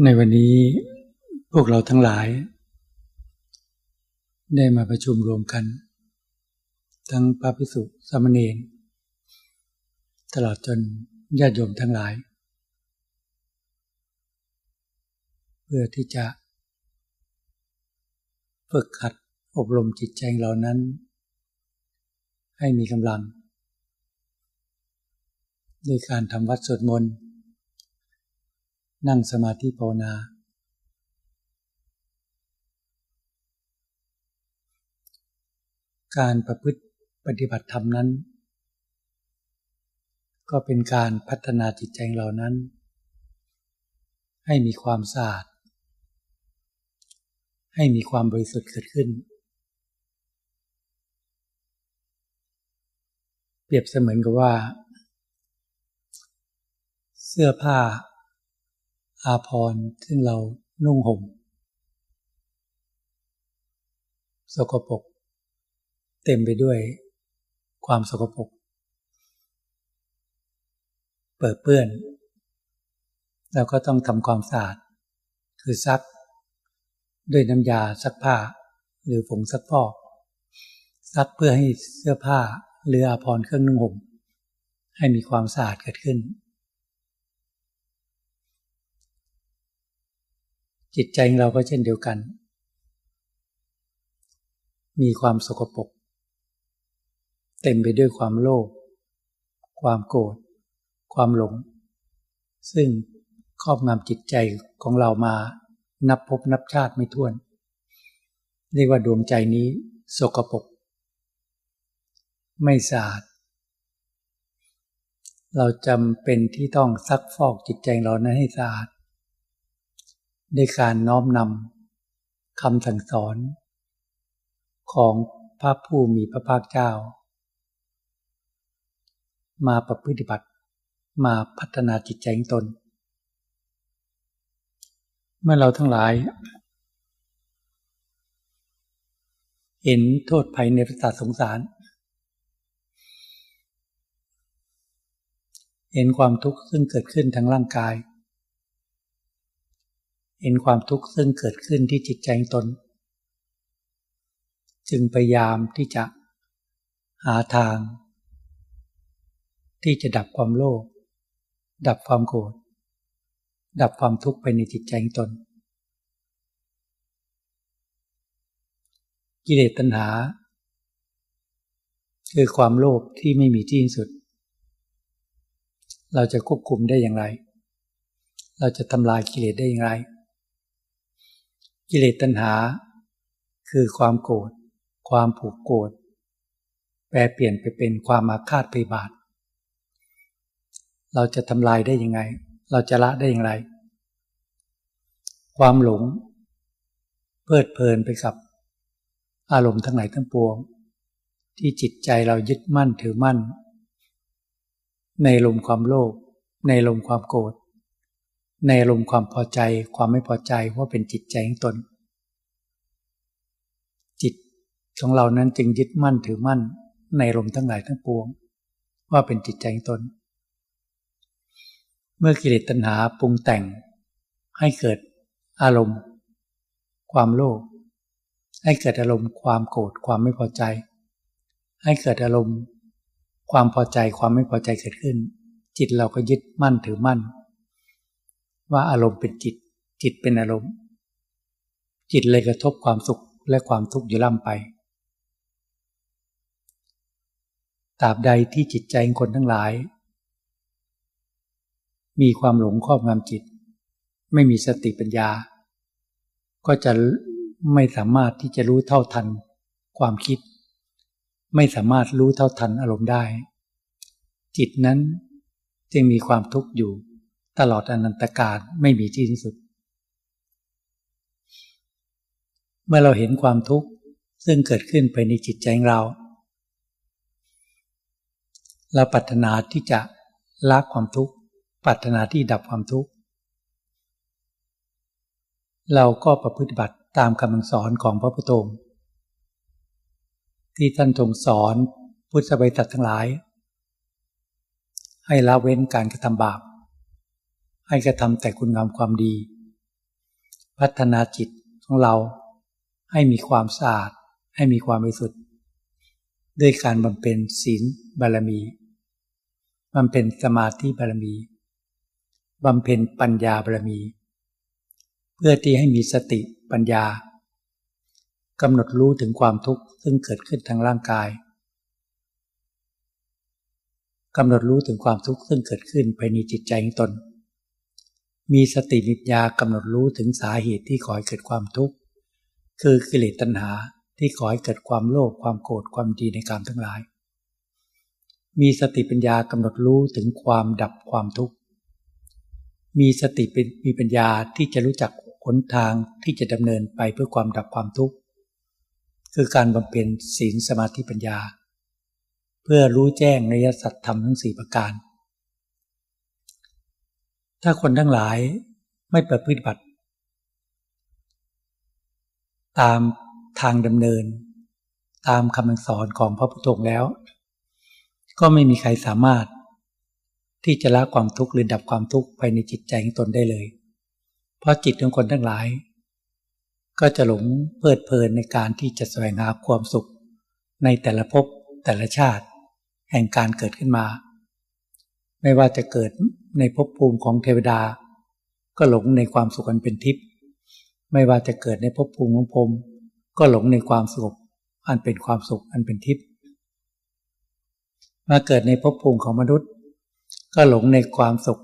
ในวันนี้พวกเราทั้งหลาย ได้มาประชุมรวมกัน ทั้งพระภิกษุสามเณรตลอดจนญาติโยมทั้งหลาย เพื่อที่จะฝึกขัดอบรมจิตใจเหล่านั้น ให้มีกำลัง ด้วยการทำวัดสวดมนต์ นั่งสมาธิภาวนา การประพฤติปฏิบัติธรรมนั้น ก็เป็นการพัฒนาจิตใจเรานั้น ให้มีความสะอาด ให้มีความบริสุทธิ์เกิดขึ้น เปรียบเสมือนกับว่า เสื้อผ้า อาภรซึ่งเรานุ่งห่มสกปรกเต็มไปด้วยความสกปรกเปิดเปื้อน เราก็ต้องทำความสะอาด คือซัก ด้วยน้ำยาซักผ้า หรือผงซักฟอกซักเพื่อให้เสื้อผ้าหรืออาภรณ์เครื่องนุ่งห่มให้มีความสะอาดเกิดขึ้น จิตใจของเราก็เช่นเดียวกัน มีความสกปรกเต็มไปด้วยความโลภความโกรธความหลง ซึ่งครอบงำจิตใจของเรามานับพบนับชาติไม่ถ้วน เรียกว่าดวงใจนี้สกปรกไม่สะอาด เราจำเป็นที่ต้องซักฟอกจิตใจเรานั้นให้สะอาด ด้วยการน้อมนำคำสั่งสอน ของพระผู้มีพระภาคเจ้า มาประพฤติบัติมาพัฒนาจิตใจของตน เมื่อเราทั้งหลาย เห็นโทษภัยในพระตาทสงสาร เห็นความทุกข์ซึ่งเกิดขึ้นทางร่างกาย เห็นความทุกข์ซึ่งเกิดขึ้นที่จิตใจตน จึงพยายามที่จะหาทาง ที่จะดับความโลภดับความโกรธดับความทุกข์ไปในจิตใจตน กิเลสตัณหา คือความโลภที่ไม่มีที่สุด เราจะควบคุมได้อย่างไร เราจะทำลายกิเลสได้อย่างไร กิเลสตัณหา คือความโกรธ ความผูกโกรธ แปลเปลี่ยนไปเป็นความอาฆาตพยาบาท เราจะทำลายได้ยังไง เราจะละได้อย่างไร ความหลง เพลิดเพลินไปกับ อารมณ์ทั้งหลายทั้งปวง ที่จิตใจเรายึดมั่นถือมั่น ในลมความโลภในลมความโกรธ ในอารมณ์ความพอใจความไม่พอใจว่าเป็นจิตใจของตน จิตของเรานั้นจึงยึดมั่นถือมั่นในอารมณ์ทั้งหลายทั้งปวง ว่าเป็นจิตใจของตน เมื่อกิเลสตัณหาปรุงแต่ง ให้เกิดอารมณ์ ความโลภให้เกิดอารมณ์ความโกรธความไม่พอใจ ให้เกิดอารมณ์ ความพอใจความไม่พอใจเกิดขึ้น จิตเราก็ยึดมั่นถือมั่น ว่าอารมณ์เป็นจิต จิตเป็นอารมณ์ จิตเลยกระทบความสุขและความทุกข์อยู่ล่ำไปตราบใดที่จิตใจคนทั้งหลาย มีความหลงครอบงำจิต ไม่มีสติปัญญา ก็จะไม่สามารถที่จะรู้เท่าทัน ความคิด ไม่สามารถรู้เท่าทันอารมณ์ได้ จิตนั้นจึงมีความทุกข์อยู่ ตลอดอนันตการไม่มีที่สิ้นสุด เมื่อเราเห็นความทุกข์ซึ่งเกิดขึ้นภายในจิตใจของเรา เราปรารถนาที่จะละความทุกข์ปรารถนาที่ดับความทุกข์ เราก็ประพฤติบัติตามคำสอนของพระพุทโธที่ท่านทรงสอนพุทธบริษัททั้งหลาย ให้ละเว้นการกระทำบาป ให้กระทำแต่คุณงามความดี พัฒนาจิตของเราให้มีความสะอาด ให้มีความบริสุทธิ์ด้วยการบำเพ็ญศีลบารมีบำเพ็ญสมาธิบารมีบำเพ็ญปัญญาบารมี เพื่อที่ให้มีสติปัญญากำหนดรู้ถึงความทุกข์ซึ่งเกิดขึ้นทางร่างกายกำหนดรู้ถึงความทุกข์ซึ่งเกิดขึ้นภายในจิตใจของตน มีสติมิญญากำหนดรู้ถึงสาเหตุที่ขอให้เกิดความทุกข์ คือกิเลสตัณหาที่ขอให้เกิดความโลภความโกรธความดีในกามทั้งหลาย มีสติปัญญากำหนดรู้ถึงความดับความทุกข์ มีสติเป็นมีปัญญาที่จะรู้จักหนทางที่จะดำเนินไปเพื่อความดับความทุกข์ คือการบำเพ็ญศีลสมาธิปัญญา เพื่อรู้แจ้งในยสัตธรรมทั้งสี่ประการ ถ้าคนทั้งหลายไม่ประพฤติบัติ ตามทางดำเนิน ตามคำสอนของพระพุทธองค์แล้ว ก็ไม่มีใครสามารถ ที่จะละความทุกข์หรือดับความทุกข์ภายในจิตใจของตนได้เลย เพราะจิตของคนทั้งหลาย ก็จะหลงเพลิดเพลินในการที่จะแสวงหาความสุข ในแต่ละภพแต่ละชาติ แห่งการเกิดขึ้นมา ไม่ว่าจะเกิด ในภพภูมิของเทวดา ก็หลงในความสุขอันเป็นทิพย์ไม่ว่าจะเกิดในภพภูมิของพรมก็หลงในความสุขอันเป็นความสุขอันเป็นทิพย์มาเกิดในภพภูมิของมนุษย์ ก็หลงในความสุข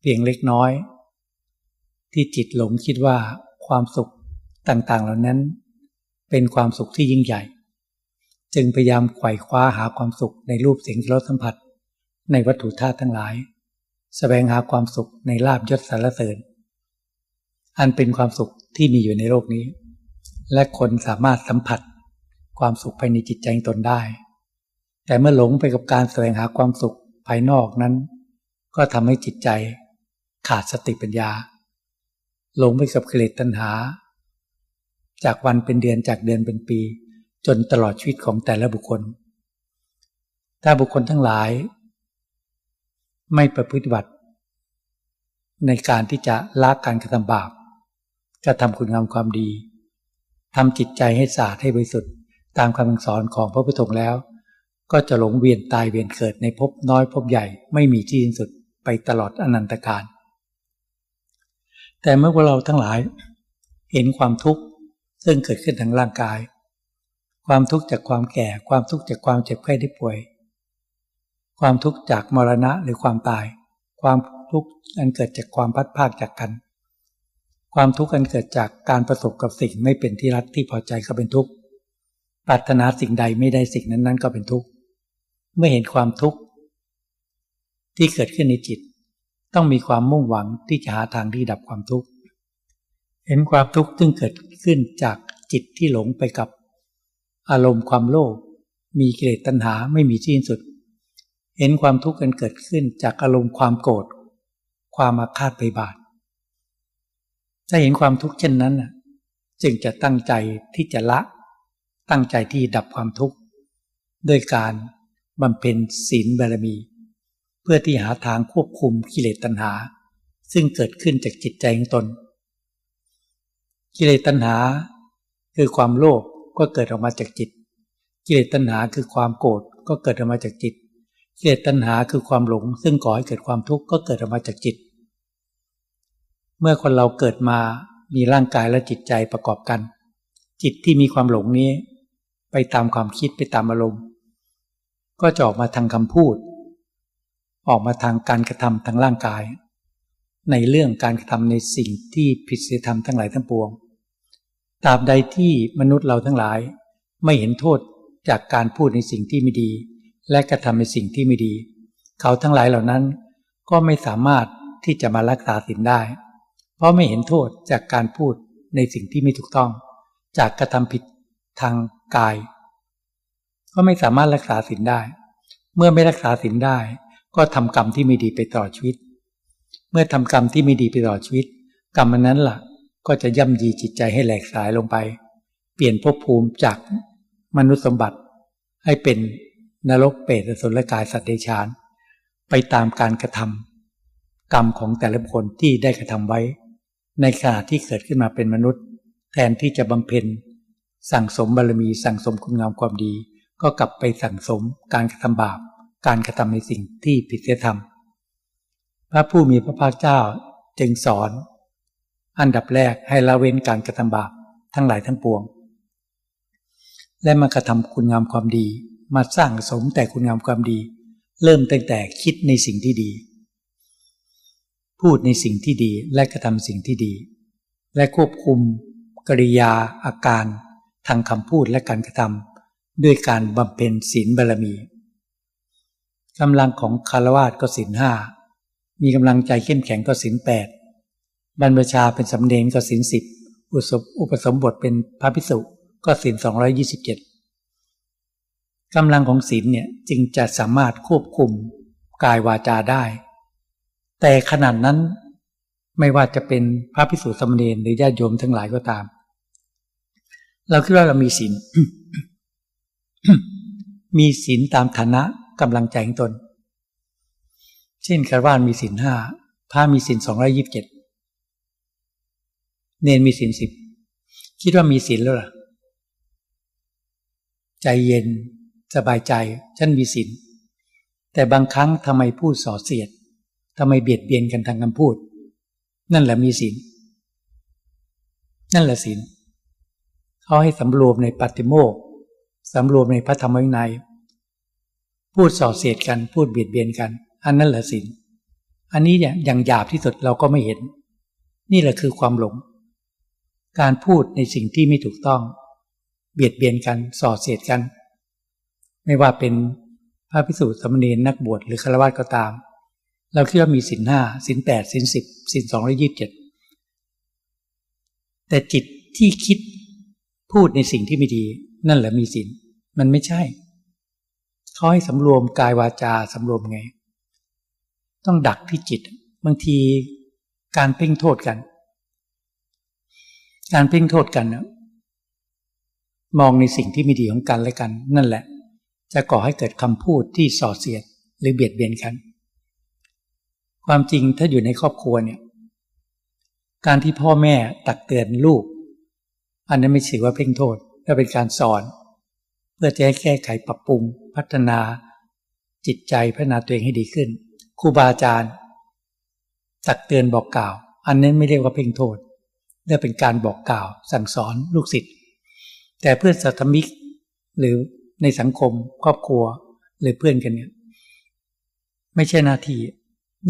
เพียงเล็กน้อย ที่จิตหลงคิดว่าความสุขต่างๆเหล่านั้น เป็นความสุขที่ยิ่งใหญ่ จึงพยายามไขว่คว้าหาความสุขในรูปเสียงรสสัมผัส ในวัตถุธาตุทั้งหลาย แสวงหาความสุขในลาบยศสารเสริญ อันเป็นความสุขที่มีอยู่ในโลกนี้ และคนสามารถสัมผัสความสุขภายในจิตใจตนได้ แต่เมื่อหลงไปกับการแสวงหาความสุขภายนอกนั้น ก็ทำให้จิตใจขาดสติปัญญา หลงไปกับกิเลสตัณหา จากวันเป็นเดือนจากเดือนเป็นปี จนตลอดชีวิตของแต่ละบุคคล ถ้าบุคคลทั้งหลาย ไม่ประพฤติบัติ ในการที่จะละการกระทำบาปกระทำคุณงามความดีทำจิตใจให้สะอาดให้บริสุทธิ์ตามคำสอนของพระพุทธองค์แล้ว ก็จะหลงเวียนตายเวียนเกิดในภพน้อยภพใหญ่ไม่มีที่สิ้นสุดไปตลอดอนันตการ แต่เมื่อเราทั้งหลายเห็นความทุกข์ซึ่งเกิดขึ้นทางร่างกาย ความทุกข์จากความแก่ ความทุกข์จากความเจ็บไข้ได้ป่วย ความทุกข์จากมรณะหรือความตาย ความทุกข์อันเกิดจากความพัดภาคจากกัน ความทุกข์อันเกิดจากการประสบกับสิ่งไม่เป็นที่รักที่พอใจก็เป็นทุกข์ปรารถนาสิ่งใดไม่ได้สิ่งนั้นนั้นก็เป็นทุกข์เมื่อเห็นความทุกข์ที่เกิดขึ้นในจิต ต้องมีความมุ่งหวังที่จะหาทางที่ดับความทุกข์เห็นความทุกข์ซึ่งเกิดขึ้นจากจิตที่หลงไปกับ อารมณ์ความโลภมีกิเลสตัณหาไม่มีที่สุด เห็นความทุกข์กันเกิดขึ้นจากอารมณ์ความโกรธความอาฆาตไปบาทถ้าเห็นความทุกข์เช่นนั้นจึงจะตั้งใจที่จะละ ตั้งใจที่ดับความทุกข์ด้วยการบำเพ็ญศีลบารมี เพื่อที่หาทางควบคุมกิเลสตัณหา ซึ่งเกิดขึ้นจากจิตใจของตน กิเลสตัณหา คือความโลภก็เกิดออกมาจากจิต กิเลสตัณหาคือความโกรธก็เกิดออกมาจากจิต กิเลสตัณหาคือความหลง ซึ่งก่อให้เกิดความทุกข์ก็เกิดออกมาจากจิต เมื่อคนเราเกิดมามีร่างกายและจิตใจประกอบกัน จิตที่มีความหลงนี้ ไปตามความคิดไปตามอารมณ์ ก็จะออกมาทางคำพูด ออกมาทางการกระทำทางร่างกาย ในเรื่องการกระทำในสิ่งที่ผิดศีลธรรมทั้งหลายทั้งปวงตราบใดที่มนุษย์เราทั้งหลาย ไม่เห็นโทษจากการพูดในสิ่งที่ไม่ดี และกระทำในสิ่งที่ไม่ดี เขาทั้งหลายเหล่านั้น ก็ไม่สามารถที่จะมารักษาศีลได้ เพราะไม่เห็นโทษจากการพูดในสิ่งที่ไม่ถูกต้อง จากกระทำผิดทางกาย ก็ไม่สามารถรักษาศีลได้ เมื่อไม่รักษาศีลได้ ก็ทำกรรมที่ไม่ดีไปตลอชีวิต เมื่อทำกรรมที่ไม่ดีไปตลอชีวิต กรรมนั้นละ่ะก็จะย่ำยีจิตใจให้แหลกสายลงไป เปลี่ยนภพภูมิจากมนุษย์สมบัติ ให้เป็น นรกเปรตสุรกายสัตว์เดชาน ไปตามการกระทำกรรมของแต่ละคนที่ได้กระทำไว้ ในขณะที่เกิดขึ้นมาเป็นมนุษย์ แทนที่จะบำเพ็ญ สั่งสมบารมีสั่งสมคุณงามความดี ก็กลับไปสั่งสมการกระทำบาป การกระทำในสิ่งที่ผิดศีลธรรม พระผู้มีพระภาคเจ้าจึงสอน อันดับแรกให้ละเว้นการกระทำบาปทั้งหลายทั้งปวง และมากระทำคุณงามความดี มาสร้างสมแต่คุณงามความดี เริ่มตั้งแต่คิดในสิ่งที่ดี พูดในสิ่งที่ดีและกระทำสิ่งที่ดี และควบคุมกริยาอาการ ทางคำพูดและการกระทำด้วยการบำเพ็ญศีลบารมีกำลังของคารวาสก็ศีลห้ามีกำลังใจเข้มแข็งก็ศีลแปดบรรพชาเป็นสำเนียงก็ศีลสิบอุปสมบทเป็นพระภิกษุก็ศีลสองร้อยยี่สิบเจ็ด กำลังของศีลเนี่ยจึงจะสามารถควบคุมกายวาจาได้ แต่ขนาดนั้นไม่ว่าจะเป็นพระภิกษุสมณีหรือญาติโยมทั้งหลายก็ตาม เราคิดว่าเรามีศีลมีศีลตามฐานะกำลังใจของตน เช่นคารวานมีศีลห้าพระมีศีลสองร้อยิบเจ็ดเนนมีศีลสิบคิดว่ามีศีลแล้วล่ะ ใจเย็น สบายใจ ฉันมีศีลแต่บางครั้งทำไมพูดส่อเสียดทำไมเบียดเบียนกันทางคำพูด นั่นแหละมีศีลนั่นแหละศีลเขาให้สำรวมในปฏิโมกสำรวมในพระธรรมวินัย พูดส่อเสียดกันพูดเบียดเบียนกัน อันนั้นแหละศีลอันนี้เนี่ยอย่างหยาบที่สุดเราก็ไม่เห็น นี่แหละคือความหลง การพูดในสิ่งที่ไม่ถูกต้อง เบียดเบียนกันส่อเสียดกัน ไม่ว่าเป็นพระพิสุทธิสมณีนักบวชหรือฆราวาสก็ตาม เราคิดว่ามีสินห้าสินแปดสินสิบสินสองร้อยี่สิบเจ็ดแต่จิตที่คิดพูดในสิ่งที่ไม่ดี นั่นแหละมีสินมันไม่ใช่เขาให้สำรวมกายวาจาสำรวมไง ต้องดักที่จิต บางทีการเพ่งโทษกัน การเพ่งโทษกันนะมองในสิ่งที่ไม่ดีของกันและกัน นั่นแหละ จะก่อให้เกิดคำพูดที่ส่อเสียดหรือเบียดเบียนกัน ความจริงถ้าอยู่ในครอบครัวเนี่ย การที่พ่อแม่ตักเตือนลูก อันนั้นไม่ถือว่าเพ่งโทษแต่เป็นการสอน เพื่อจะให้แก้ไขปรับปรุง พัฒนา จิตใจพัฒนาตัวเองให้ดีขึ้นครูบาอาจารย์ ตักเตือนบอกกล่าว อันนั้นไม่เรียกว่าเพ่งโทษเรียกเป็นการบอกกล่าว สั่งสอนลูกศิษย์แต่เพื่อนสัตมิกหรือ ในสังคม ครอบครัวหรือเพื่อนกันเนี่ยไม่ใช่หน้าที่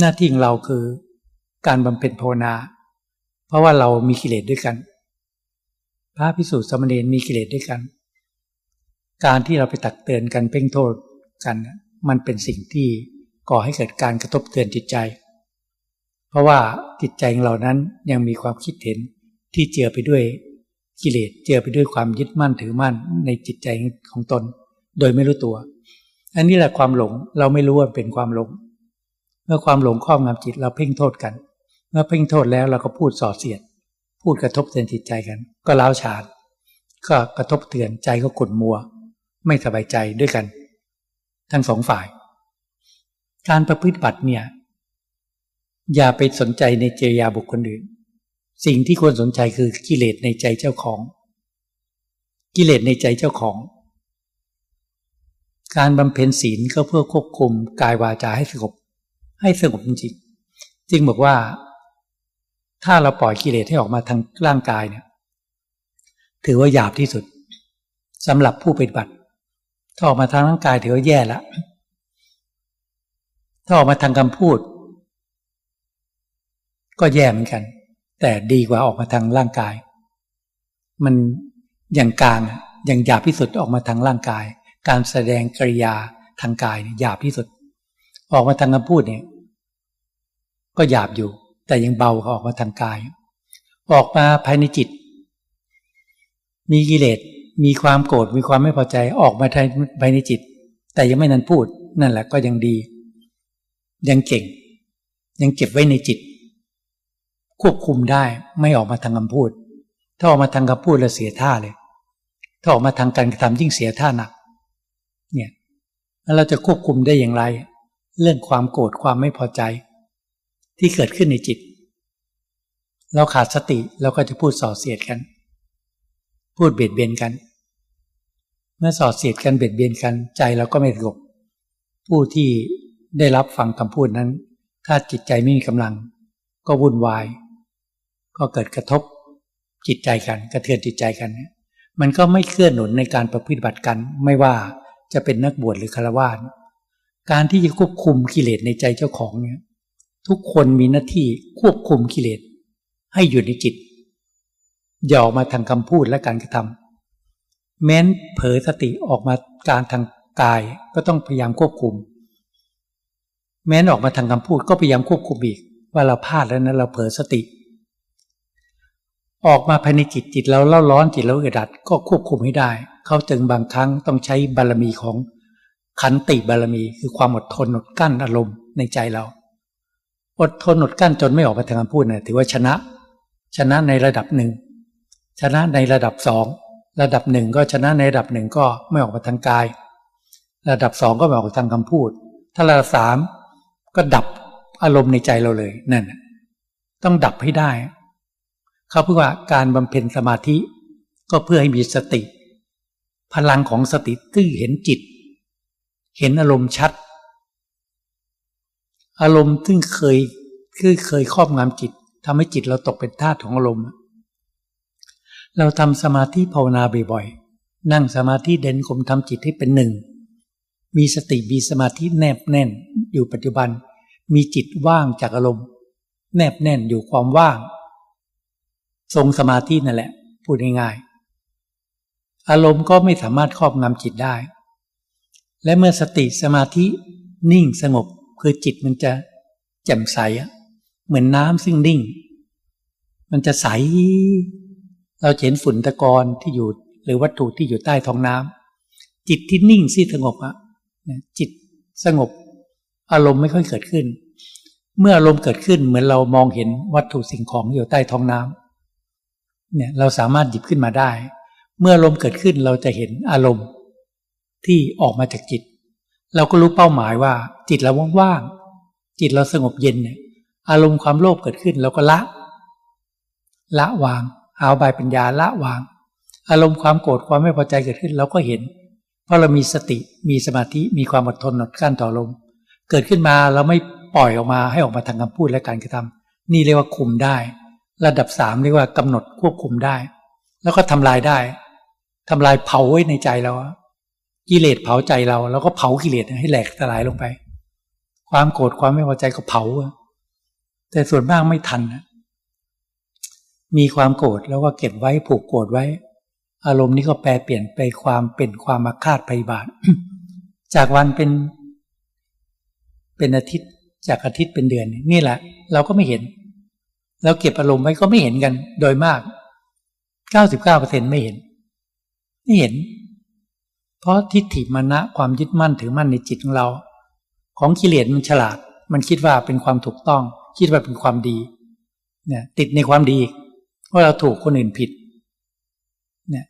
หน้าที่ของเราคือการบำเพ็ญภาวนา เพราะว่าเรามีกิเลสด้วยกัน พระพิสุทธิ์สมณีมีกิเลสด้วยกัน การที่เราไปตักเตือนกันเพ่งโทษกันมันเป็นสิ่งที่ก่อให้เกิดการกระทบเตือนจิตใจ เพราะว่าจิตใจของเรานั้นยังมีความคิดเห็นที่เจือไปด้วย กิเลสเจือไปด้วยความยึดมั่นถือมั่นในจิตใจของตน โดยไม่รู้ตัว อันนี้แหละความหลงเราไม่รู้ว่าเป็นความหลง เมื่อความหลงครอบงำจิตเราเพ่งโทษกัน เมื่อเพ่งโทษแล้วเราก็พูดส่อเสียด พูดกระทบเตือนจิตใจกัน ก็ล้าวฉานก็กระทบเตือนใจก็ขุ่นมัว ไม่สบายใจด้วยกัน ทั้งสองฝ่าย การประพฤติบัติเนี่ย อย่าไปสนใจในเจยาบุคคลอื่น สิ่งที่ควรสนใจคือกิเลสในใจเจ้าของ กิเลสในใจเจ้าของ การบำเพ็ญศีลก็เพื่อควบคุมกายวาจาให้สงบ ให้สงบจริงจึงบอกว่า ถ้าเราปล่อยกิเลสให้ออกมาทางร่างกายเนี่ย ถือว่าหยาบที่สุดสำหรับผู้ปฏิบัติถ้าออกมาทางร่างกายถือว่าแย่ละถ้าออกมาทางคำพูด ก็แย่เหมือนกัน แต่ดีกว่าออกมาทางร่างกาย มันอย่างกลางอย่างหยาบที่สุดออกมาทางร่างกาย การแสดงกริยาทางกายหยาบที่สุด ออกมาทางคำพูดเนี่ย ก็หยาบอยู่ แต่ยังเบาออกมาทางกาย ออกมาภายในจิต มีกิเลสมีความโกรธมีความไม่พอใจออกมาภายในจิต แต่ยังไม่นันพูด นั่นแหละก็ยังดี ยังเก่ง ยังเก็บไว้ในจิต ควบคุมได้ไม่ออกมาทางคำพูด ถ้าออกมาทางคำพูดแล้วเสียท่าเลย ถ้าออกมาทางการกระทำยิ่งเสียท่าหนัก เนี่ยแล้วเราจะควบคุมได้อย่างไร เรื่องความโกรธความไม่พอใจ ที่เกิดขึ้นในจิต เราขาดสติเราก็จะพูดส่อเสียดกัน พูดเบียดเบียนกัน เมื่อส่อเสียดกันเบียดเบียนกันใจเราก็ไม่สงบผู้ที่ได้รับฟังคำพูดนั้น ถ้าจิตใจไม่มีกำลัง ก็วุ่นวาย ก็เกิดกระทบจิตใจกันกระเทือนจิตใจกันมันก็ไม่เคลื่อนหนุนในการประพฤติบัติกัน ไม่ว่าจะเป็นนักบวชหรือฆราวาสการที่จะควบคุมกิเลสในใจเจ้าของเนี่ยทุกคนมีหน้าที่ควบคุมกิเลสให้อยู่ในจิตอย่าออกมาทางคำพูดและการกระทำแม้นเผลอสติออกมาการทางกายก็ต้องพยายามควบคุม แม้นออกมาทางคำพูดก็พยายามควบคุมอีก ว่าเราพลาดแล้วนะเราเผลอสติ ออกมาภายในจิตจิตเราเล่าร้อนจิตเรากระดัดก็ควบคุมให้ได้ เขาจึงบางครั้งต้องใช้บารมีของขันติบารมีคือความอดทนอดกั้นอารมณ์ในใจเรา อดทนอดกั้นจนไม่ออกมาทางคำพูดนะถือว่าชนะ ชนะในระดับหนึ่งชนะในระดับสองระดับหนึ่งก็ชนะในระดับหนึ่งก็ไม่ออกมาทางกาย ระดับสองก็ไม่ออกมาทางคำพูด ถ้าระดับสามก็ดับอารมณ์ในใจเราเลยนั่นต้องดับให้ได้ เขาพูดว่าการบำเพ็ญสมาธิ ก็เพื่อให้มีสติ พลังของสติที่เห็นจิต เห็นอารมณ์ชัด อารมณ์ซึ่งเคยคือเคยครอบงำจิตทำให้จิตเราตกเป็นทาสของอารมณ์ เราทำสมาธิภาวนาบ่อยๆ นั่งสมาธิเด่นคมทำจิตให้เป็นหนึ่ง มีสติมีสมาธิแนบแน่นอยู่ปัจจุบัน มีจิตว่างจากอารมณ์ แนบแน่นอยู่ความว่าง ทรงสมาธินั่นแหละ พูดง่ายๆอารมณ์ก็ไม่สามารถครอบงำจิตได้ และเมื่อสติสมาธินิ่งสงบคือจิตมันจะแจ่มใสเหมือนน้ำซึ่งนิ่ง มันจะใส เราเห็นฝุ่นตะกอนที่อยู่ หรือวัตถุที่อยู่ใต้ท้องน้ำจิตที่นิ่งที่สงบอะจิตสงบ อารมณ์ไม่ค่อยเกิดขึ้น เมื่ออารมณ์เกิดขึ้นเหมือนเรามองเห็นวัตถุสิ่งของอยู่ใต้ท้องน้ำ เนี่ยเราสามารถหยิบขึ้นมาได้ เมื่ออารมณ์เกิดขึ้นเราจะเห็นอารมณ์ ที่ออกมาจากจิต เราก็รู้เป้าหมายว่า จิตเราว่างๆจิตเราสงบเย็นเนี่ย อารมณ์ความโลภเกิดขึ้นเราก็ละ ละวางเอาใบปัญญาละวาง อารมณ์ความโกรธความไม่พอใจเกิดขึ้นเราก็เห็น เพราะเรามีสติมีสมาธิมีความอดทนอดกั้นต่อลมเกิดขึ้นมาเราไม่ปล่อยออกมาให้ออกมาทางคำพูดและการกระทำนี่เรียกว่าคุมได้ ระดับสามเรียกว่ากำหนดควบคุมได้ แล้วก็ทำลายได้ทำลายเผาไว้ในใจเรากิเลสเผาใจเรา แล้วก็เผากิเลสให้แหลกสลายลงไป ความโกรธความไม่พอใจก็เผาแต่ส่วนมากไม่ทันนะมีความโกรธแล้วก็เก็บไว้ผูกโกรธไว้ อารมณ์นี้ก็แปลเปลี่ยนไปความเป็นความมาคาดพยาบาทจากวันเป็น เป็นอาทิตย์จากอาทิตย์เป็นเดือนนี่แหละ เราก็ไม่เห็น เราเก็บอารมณ์ไว้ก็ไม่เห็นกัน โดยมากเก้าสิบเก้าเปอร์เซ็นไม่เห็น ไม่เห็น เพราะทิฏฐิมานะความยึดมั่นถือมั่นในจิตของเรา ของกิเลสมันฉลาด มันคิดว่าเป็นความถูกต้อง คิดว่าเป็นความดี เนี่ย ติดในความดีว่าเราถูกคนอื่นผิด เนี่ย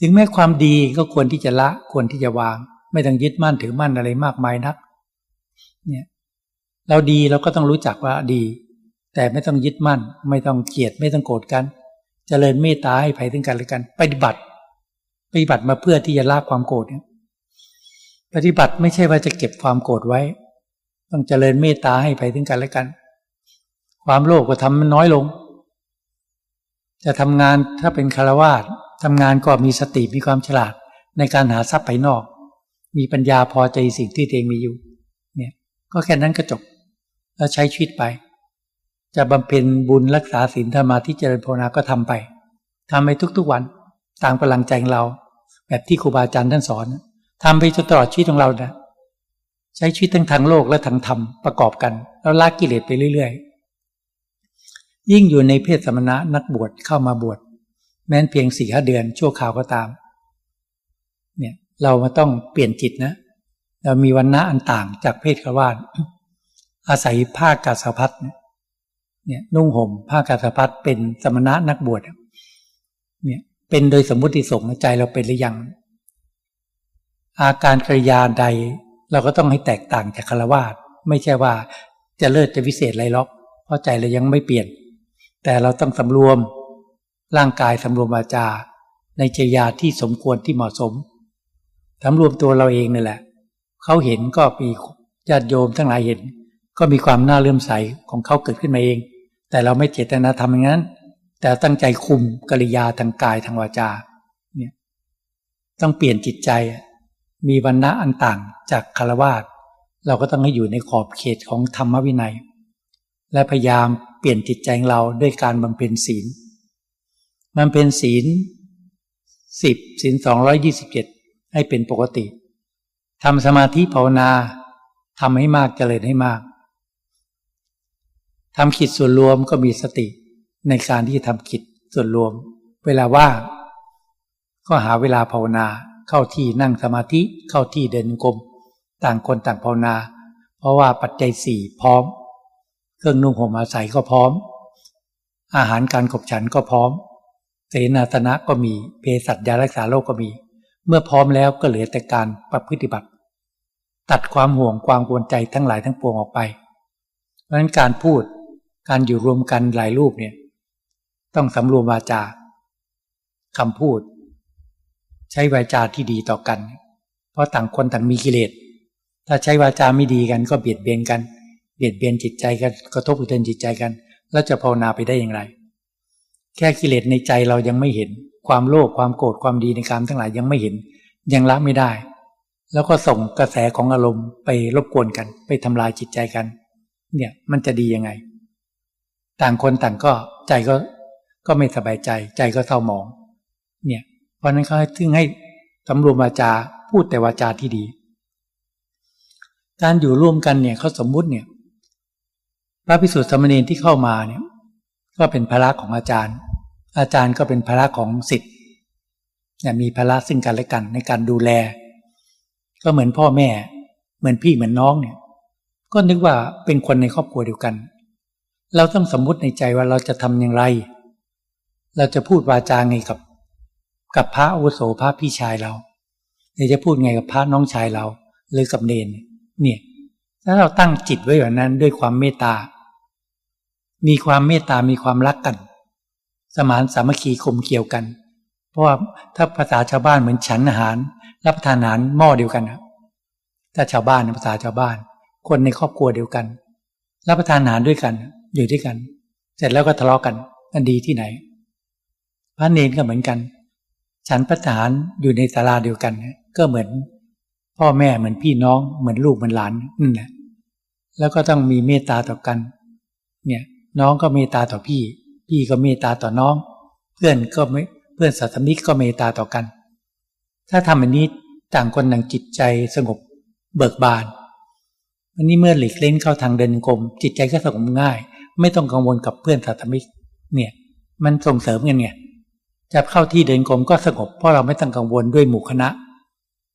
ถึงแม้ความดีก็ควรที่จะละ ควรที่จะวาง ไม่ต้องยึดมั่นถือมั่นอะไรมากมายนัก เนี่ย เราดีเราก็ต้องรู้จักว่าดี แต่ไม่ต้องยึดมั่น ไม่ต้องเกลียดไม่ต้องโกรธกันจเจริญเมตตาให้ภัยถึงกันและกัน ปฏิบัติ ปฏิบัติมาเพื่อที่จะละความโกรธเนี่ยปฏิบัติไม่ใช่ว่าจะเก็บความโกรธไว้ ต้องเจริญเมตตาให้ภัยถึงกันและกัน ความโลภก็ทำมันน้อยลง จะทำงานถ้าเป็นคารวาสทำงานก็มีสติมีความฉลาดในการหาทรัพย์ภายนอก มีปัญญาพอใจสิ่งที่ตัวเองมีอยู่ เนี่ย ก็แค่นั้นก็จบ แล้วใช้ชีวิตไป จะบำเพ็ญบุญรักษาศีลธรรมาที่เจริญภาวนาก็ทำไปทำไปทุกๆวันตามพลังใจของเรา แบบที่ครูบาอาจารย์ท่านสอนทำไปจนตลอดชีวิตของเรานะใช้ชีวิตทั้งทางโลกและทางธรรมประกอบกัน แล้วละกิเลสไปเรื่อย ๆ ยิ่งอยู่ในเพศสมณะนักบวชเข้ามาบวชแม้นเพียงสี่ห้าเดือนชั่วคราวก็ตาม เนี่ยเรามาต้องเปลี่ยนจิตนะ เรามีวันณะอันต่างจากเพศขวานอาศัยผ้ากาสพัดเนี่ย นุ่งห่มผ้ากาสพัดเป็นสมณะนักบวชเนี่ยเป็นโดยสมมุติสงใจเราเป็นหรือยัง อาการกริยาใด เราก็ต้องให้แตกต่างจากคารวาสไม่ใช่ว่าจะเลิศจะวิเศษอะไรหรอกเพราะใจเรายังไม่เปลี่ยน แต่เราต้องสำรวมร่างกายสำรวมวาจา ในจยาที่สมควรที่เหมาะสมสำรวมตัวเราเองนี่แหละเขาเห็นก็มีญาติโยมทั้งหลายเห็น ก็มีความน่าเลื่อมใสของเขาเกิดขึ้นมาเอง แต่เราไม่เจตนาทำอย่างนั้น แต่ตั้งใจคุมกิริยาทางกายทางวาจาเนี่ยต้องเปลี่ยนจิตใจ มีวันณะอันต่างจากคารวาสเราก็ต้องให้อยู่ในขอบเขตของธรรมวินัย และพยายามเปลี่ยนจิตใจของเราด้วยการบำเพ็ญศีลมันเป็นศีลสิบศีลสองร้อยยี่สิบเจ็ดให้เป็นปกติทำสมาธิภาวนาทำให้มากเจริญให้มาก ทำขิดส่วนรวมก็มีสติในการที่ทำขิดส่วนรวม เวลาว่างก็หาเวลาภาวนาเข้าที่นั่งสมาธิเข้าที่เดินกลม ต่างคนต่างภาวนา เพราะว่าปัจจัยสี่พร้อม เครื่องนุ่งห่มอาศัยก็พร้อม อาหารการขบฉันก็พร้อม เสนาสนะก็มีเภสัชยารักษาโรคก็มี เมื่อพร้อมแล้วก็เหลือแต่การประพฤติบัติ ตัดความห่วงความกวนใจทั้งหลายทั้งปวงออกไป เพราะฉะนั้นการพูด การอยู่รวมกันหลายรูปเนี่ย ต้องสำรวมวาจาคำพูด ใช้วาจาที่ดีต่อกัน เพราะต่างคนต่างมีกิเลสถ้าใช้วาจาไม่ดีกันก็เบียดเบียนกัน เบียดเบียนจิตใจกันกระทบกระเทือนจิตใจกัน แล้วจะภาวนาไปได้อย่างไร แค่กิเลสในใจเรายังไม่เห็น ความโลภความโกรธความดีในการทั้งหลายยังไม่เห็น ยังละไม่ได้ แล้วก็ส่งกระแสของอารมณ์ไปรบกวนกัน ไปทำลายจิตใจกัน เนี่ยมันจะดียังไง ต่างคนต่างก็ใจก็ก็ไม่สบายใจ ใจก็เศร้าหมอง เนี่ย เพราะนั้นเขาถึงให้สำรวมวาจาพูดแต่วาจาที่ดี การอยู่ร่วมกันเนี่ยเขาสมมุติเนี่ย พระพิสุทธิ์สมณีที่เข้ามาเนี่ย ก็เป็นภาระของอาจารย์ อาจารย์ก็เป็นภาระของสิทธิ์เนี่ยมีภาระซึ่งกันและกันในการดูแล ก็เหมือนพ่อแม่ เหมือนพี่เหมือนน้องเนี่ย ก็นึกว่าเป็นคนในครอบครัวเดียวกัน เราต้องสมมุติในใจว่าเราจะทำอย่างไร เราจะพูดวาจาไงกับ กับพระอุโสพระพี่ชายเราหรือจะพูดไงกับพระน้องชายเรา หรือกับเนนเนี่ยถ้าเราตั้งจิตไว้แบบนั้นด้วยความเมตตา มีความเมตตามีความรักกัน สมานสามัคคีคมเกี่ยวกัน เพราะว่าถ้าภาษาชาวบ้านเหมือนฉันอาหาร รับประทานอาหารหม้อเดียวกันนะถ้าชาวบ้านภาษาชาวบ้าน คนในครอบครัวเดียวกัน รับประทานอาหารด้วยกัน อยู่ด้วยกัน เสร็จแล้วก็ทะเลาะกันมันดีที่ไหน พระเนนก็เหมือนกัน ฉันประทานอยู่ในศาลาเดียวกัน ก็เหมือน พ่อแม่เหมือนพี่น้องเหมือนลูกเหมือนหลานนั่นแหละแล้วก็ต้องมีเมตตาต่อกัน เนี่ยน้องก็เมตตาต่อพี่ พี่ก็เมตตาต่อน้อง เพื่อนก็ไม่เพื่อนสัตมิกก็เมตตาต่อกัน ถ้าทำแบบนี้ต่างคนต่างจิตใจสงบเบิกบานอันนี้เมื่อหลีกเล่นเข้าทางเดินกลมจิตใจก็สงบง่าย ไม่ต้องกังวลกับเพื่อนสัตมิกเนี่ย มันส่งเสริมกันไงจะเข้าที่เดินกลมก็สงบเพราะเราไม่ต้องกังวลด้วยหมู่คณะ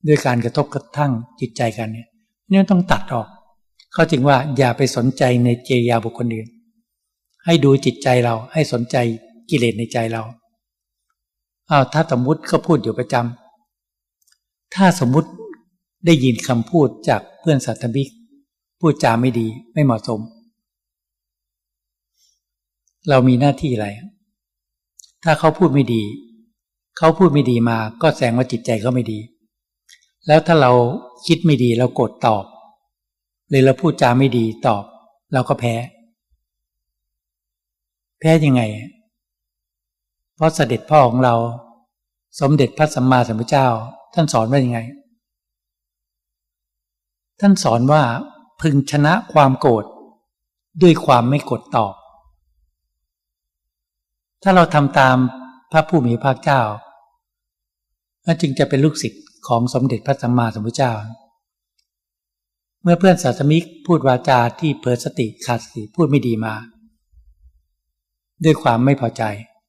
ด้วยการกระทบกระทั่งจิตใจกันเนี่ยนี่ต้องตัดออก เขาจึงว่าอย่าไปสนใจในเจยาบุคคลอื่น ให้ดูจิตใจเราให้สนใจกิเลสในใจเราอ้าวถ้าสมมุติก็พูดอยู่ประจำถ้าสมมุติได้ยินคำพูดจากเพื่อนสัตมิก พูดจาไม่ดีไม่เหมาะสม เรามีหน้าที่อะไร ถ้าเขาพูดไม่ดี เขาพูดไม่ดีมา ก็แสดงว่าจิตใจเขาไม่ดี แล้วถ้าเราคิดไม่ดีเรากดตอบหรือเราพูดจาไม่ดีตอบ เราก็แพ้ แพ้ยังไง เพราะเสด็จพ่อของเรา สมเด็จพระสัมมาสัมพุทธเจ้า ท่านสอนว่ายังไง ท่านสอนว่าพึงชนะความโกรธด้วยความไม่กดตอบ ถ้าเราทำตามพระผู้มีพระเจ้าก็จึงจะเป็นลูกศิษย์ของสมเด็จพระสัมมาสัมพุทธเจ้า เมื่อเพื่อนศาสมิกพูดวาจาที่เผลอสติขาดสติพูดไม่ดีมา ด้วยความไม่พอใจ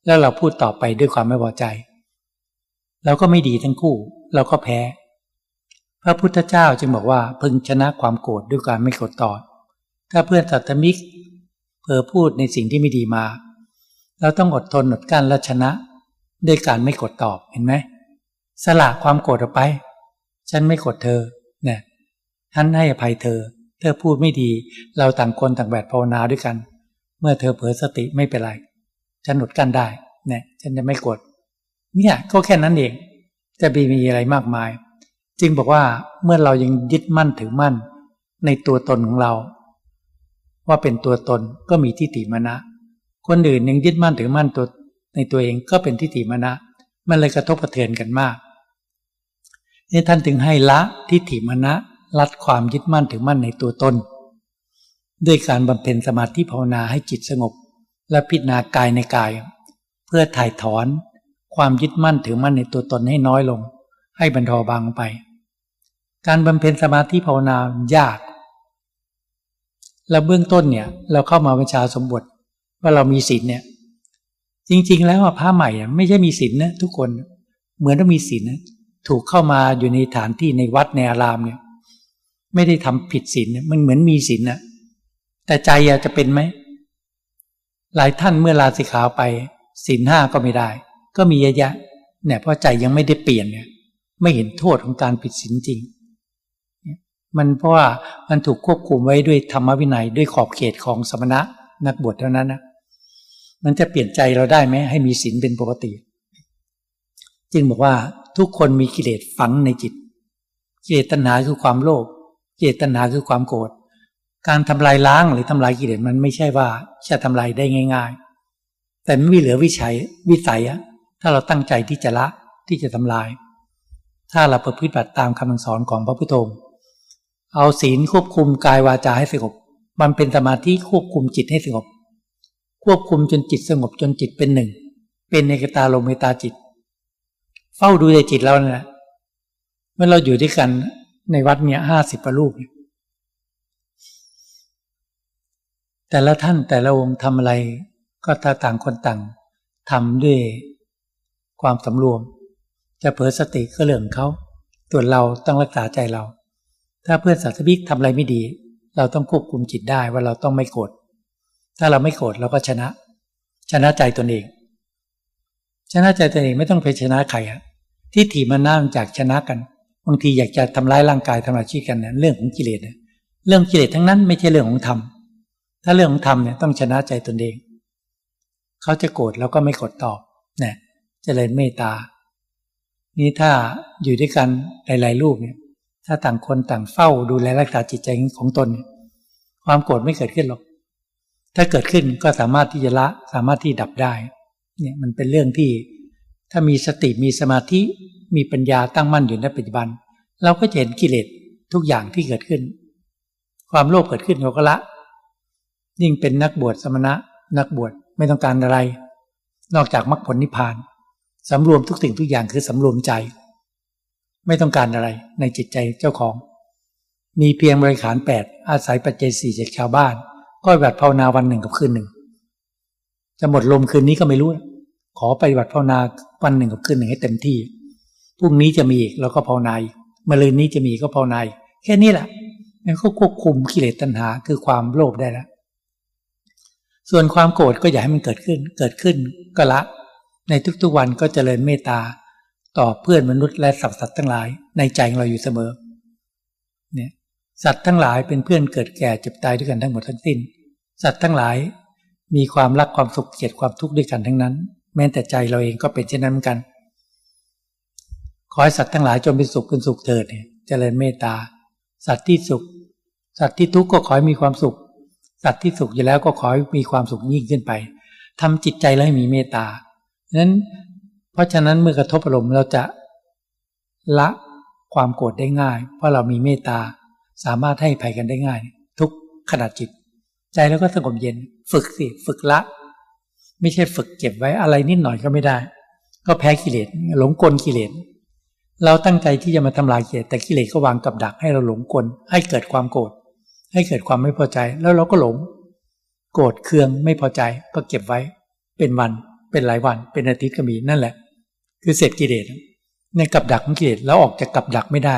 แล้วเราพูดต่อไปด้วยความไม่พอใจ เราก็ไม่ดีทั้งคู่ เราก็แพ้ พระพุทธเจ้าจึงบอกว่าพึงชนะความโกรธด้วยการไม่โกดตอดถ้าเพื่อนสัตมิกเผลอพูดในสิ่งที่ไม่ดีมา เราต้องอดทนอดกั้นและชนะ ด้วยการไม่กดตอบเห็นไหมสละความโกรธออกไป ฉันไม่กรธเธอเนี่ยฉันให้อภัยเธอ เธอพูดไม่ดี เราต่างคนต่างแบบภาวนาด้วยกัน เมื่อเธอเผลอสติไม่เป็นไร ฉันอดกั้นได้เนี่ยฉันจะไม่กด เนี่ยก็แค่นั้นเอง จะมีมีอะไรมากมาย จึงบอกว่าเมื่อเรายังยึดมั่นถือมั่น ในตัวตนของเรา ว่าเป็นตัวตนก็มีทิฏฐิมานะ คนอื่นยังยึดมั่นถือมั่นตัวในตัวเองก็เป็นทิฏฐิมานะมันเลยกระทบกระเทือนกันมากนี่ท่านถึงให้ละทิฏฐิมานะลัดความยึดมั่นถือมั่นในตัวตนด้วยการบำเพ็ญสมาธิภาวนาให้จิตสงบ และพิจารณากายในกาย เพื่อถ่ายถอนความยึดมั่นถือมั่นในตัวตนให้น้อยลง ให้บรรทอบางไป การบำเพ็ญสมาธิภาวนายากแล้วเบื้องต้นเนี่ยเราเข้ามาวิชาสมบท ว่าเรามีศีลเนี่ย จริง ๆ แล้วพระใหม่ไม่ใช่มีศีลนะทุกคนเหมือนต้องมีศีลนะถูกเข้ามาอยู่ในฐานที่ในวัดในอารามเนี่ย ไม่ได้ทำผิดศีลมันเหมือนมีศีลนะแต่ใจจะเป็นไหมหลายท่านเมื่อลาสิขาไปศีลห้าก็ไม่ได้ ก็มีเยอะแยะเนี่ยเพราะใจยังไม่ได้เปลี่ยนเนี่ย ไม่เห็นโทษของการผิดศีลจริงมันเพราะว่ามันถูกควบคุมไว้ด้วยธรรมวินัยด้วยขอบเขตของสมณะนักบวชเท่านั้นนะ มันจะเปลี่ยนใจเราได้ไหมให้มีศีลเป็นปกติ จึงบอกว่าทุกคนมีกิเลสฝังในจิต กิเลสตัณหาคือความโลภกิเลสตัณหาคือความโกรธการทำลายล้างหรือทำลายกิเลสมันไม่ใช่ว่าจะทำลายได้ง่าย ๆ แต่ไม่เหลือวิชัยวิสัยอะถ้าเราตั้งใจที่จะละที่จะทำลาย ถ้าเราประพฤติบัติตามคำสอนของพระพุทธองค์เอาศีลควบคุมกายวาจาให้สงบมันเป็นสมาธิควบคุมจิตให้สงบ ควบคุมจนจิตสงบจนจิตเป็นหนึ่ง เป็นในกตาลมเมตาจิต เฝ้าดูในจิตเราเนี่ยเมื่อเราอยู่ด้วยกันในวัดเนี่ยห้าสิบประลูกแต่ละท่านแต่ละองค์ทำอะไร ก็ถ้าต่างคนต่างทำด้วยความสำรวม จะเผลอสติก็เรื่องเขาตัวเราต้องรักษาใจเรา ถ้าเพื่อนสัตว์พิกทำอะไรไม่ดี เราต้องควบคุมจิตได้ว่าเราต้องไม่โกรธ ถ้าเราไม่โกรธเราก็ชนะ ชนะใจตนเอง ชนะใจตนเองไม่ต้องไปชนะใครอะที่ถีมันน่าจากชนะกันบางทีอยากจะทำร้ายร่างกายทำลายชีวิตกันเนี่ยเรื่องของกิเลสเรื่องกิเลสทั้งนั้นไม่ใช่เรื่องของธรรมถ้าเรื่องของธรรมเนี่ยต้องชนะใจตนเอง เขาจะโกรธเราก็ไม่กดตอบเนี่ยจเจริญเมตตา นี่ถ้าอยู่ด้วยกันหลายๆรูปเนี่ย ถ้าต่างคนต่างเฝ้าดูแลรักษาจิตใจของตน ความโกรธไม่เกิดขึ้นหรอก ถ้าเกิดขึ้นก็สามารถที่จะละสามารถที่ดับได้เนี่ยมันเป็นเรื่องที่ ถ้ามีสติมีสมาธิมีปัญญาตั้งมั่นอยู่ในปัจจุบัน เราก็จะเห็นกิเลสทุกอย่างที่เกิดขึ้น ความโลภเกิดขึ้นเราก็ละ ยิ่งเป็นนักบวชสมณะ นักบวชไม่ต้องการอะไร นอกจากมรรคผลนิพพานสำรวมทุกสิ่งทุกอย่างคือสำรวมใจ ไม่ต้องการอะไรในจิตใจเจ้าของ มีเพียงบริขารแปดอาศัยปัจเจสี่จากชาวบ้าน ก็แบบภาวนาวันหนึ่งกับคืนหนึ่ง จะหมดลมคืนนี้ก็ไม่รู้ ขอไปบัติภาวนาวันหนึ่งกับคืนหนึ่งให้เต็มที่พรุ่งนี้จะมีอีกแล้วก็ภาวนาเมื่อลืนนี้จะมีก็ภาวนาแค่นี้แหละนั่นก็ควบคุมกิเลสตัณหาคือความโลภได้แล้วส่วนความโกรธก็อย่าให้มันเกิดขึ้น เกิดขึ้นก็ละ ในทุกๆวันก็เจริญเมตตา ต่อเพื่อนมนุษย์และสัตว์สัตว์ทั้งหลาย ในใจของเราอยู่เสมอ สัตว์ทั้งหลายเป็นเพื่อนเกิดแก่เจ็บตายด้วยกันทั้งหมดทั้งสิ้น สัตว์ทั้งหลายมีความรักความสุขเกลียดความทุกข์ด้วยกันทั้งนั้น แม้แต่ใจเราเองก็เป็นเช่นนั้นเหมือนกัน ขอให้สัตว์ทั้งหลายจงเป็นสุขเป็นสุขเถิดเนี่ยเจริญเมตตา สัตว์ที่สุข สัตว์ที่ทุกข์ก็ขอให้มีความสุข สัตว์ที่สุขอยู่แล้วก็ขอให้มีความสุขยิ่งขึ้นไปทำจิตใจแล้วให้มีเมตตาฉะนั้น เพราะฉะนั้นเมื่อกระทบอารมณ์เราจะละความโกรธได้ง่าย เพราะเรามีเมตตา สามารถให้ภัยกันได้ง่าย ทุกขณะจิต ใจแล้วก็สงบเย็น ฝึกสิฝึกละ ไม่ใช่ฝึกเก็บไว้อะไรนิดหน่อยก็ไม่ได้ ก็แพ้กิเลสหลงกลกิเลสเราตั้งใจที่จะมาทำลายกิเลสแต่กิเลสก็วางกับดักให้เราหลงกล ให้เกิดความโกรธให้เกิดความไม่พอใจ แล้วเราก็หลง โกรธเคืองไม่พอใจ ก็เก็บไว้ เป็นวัน เป็นหลายวัน เป็นอาทิตย์ก็มีนั่นแหละ คือเสร็จกิเลสในกับดักของกิเลสแล้วออกจากกับดักไม่ได้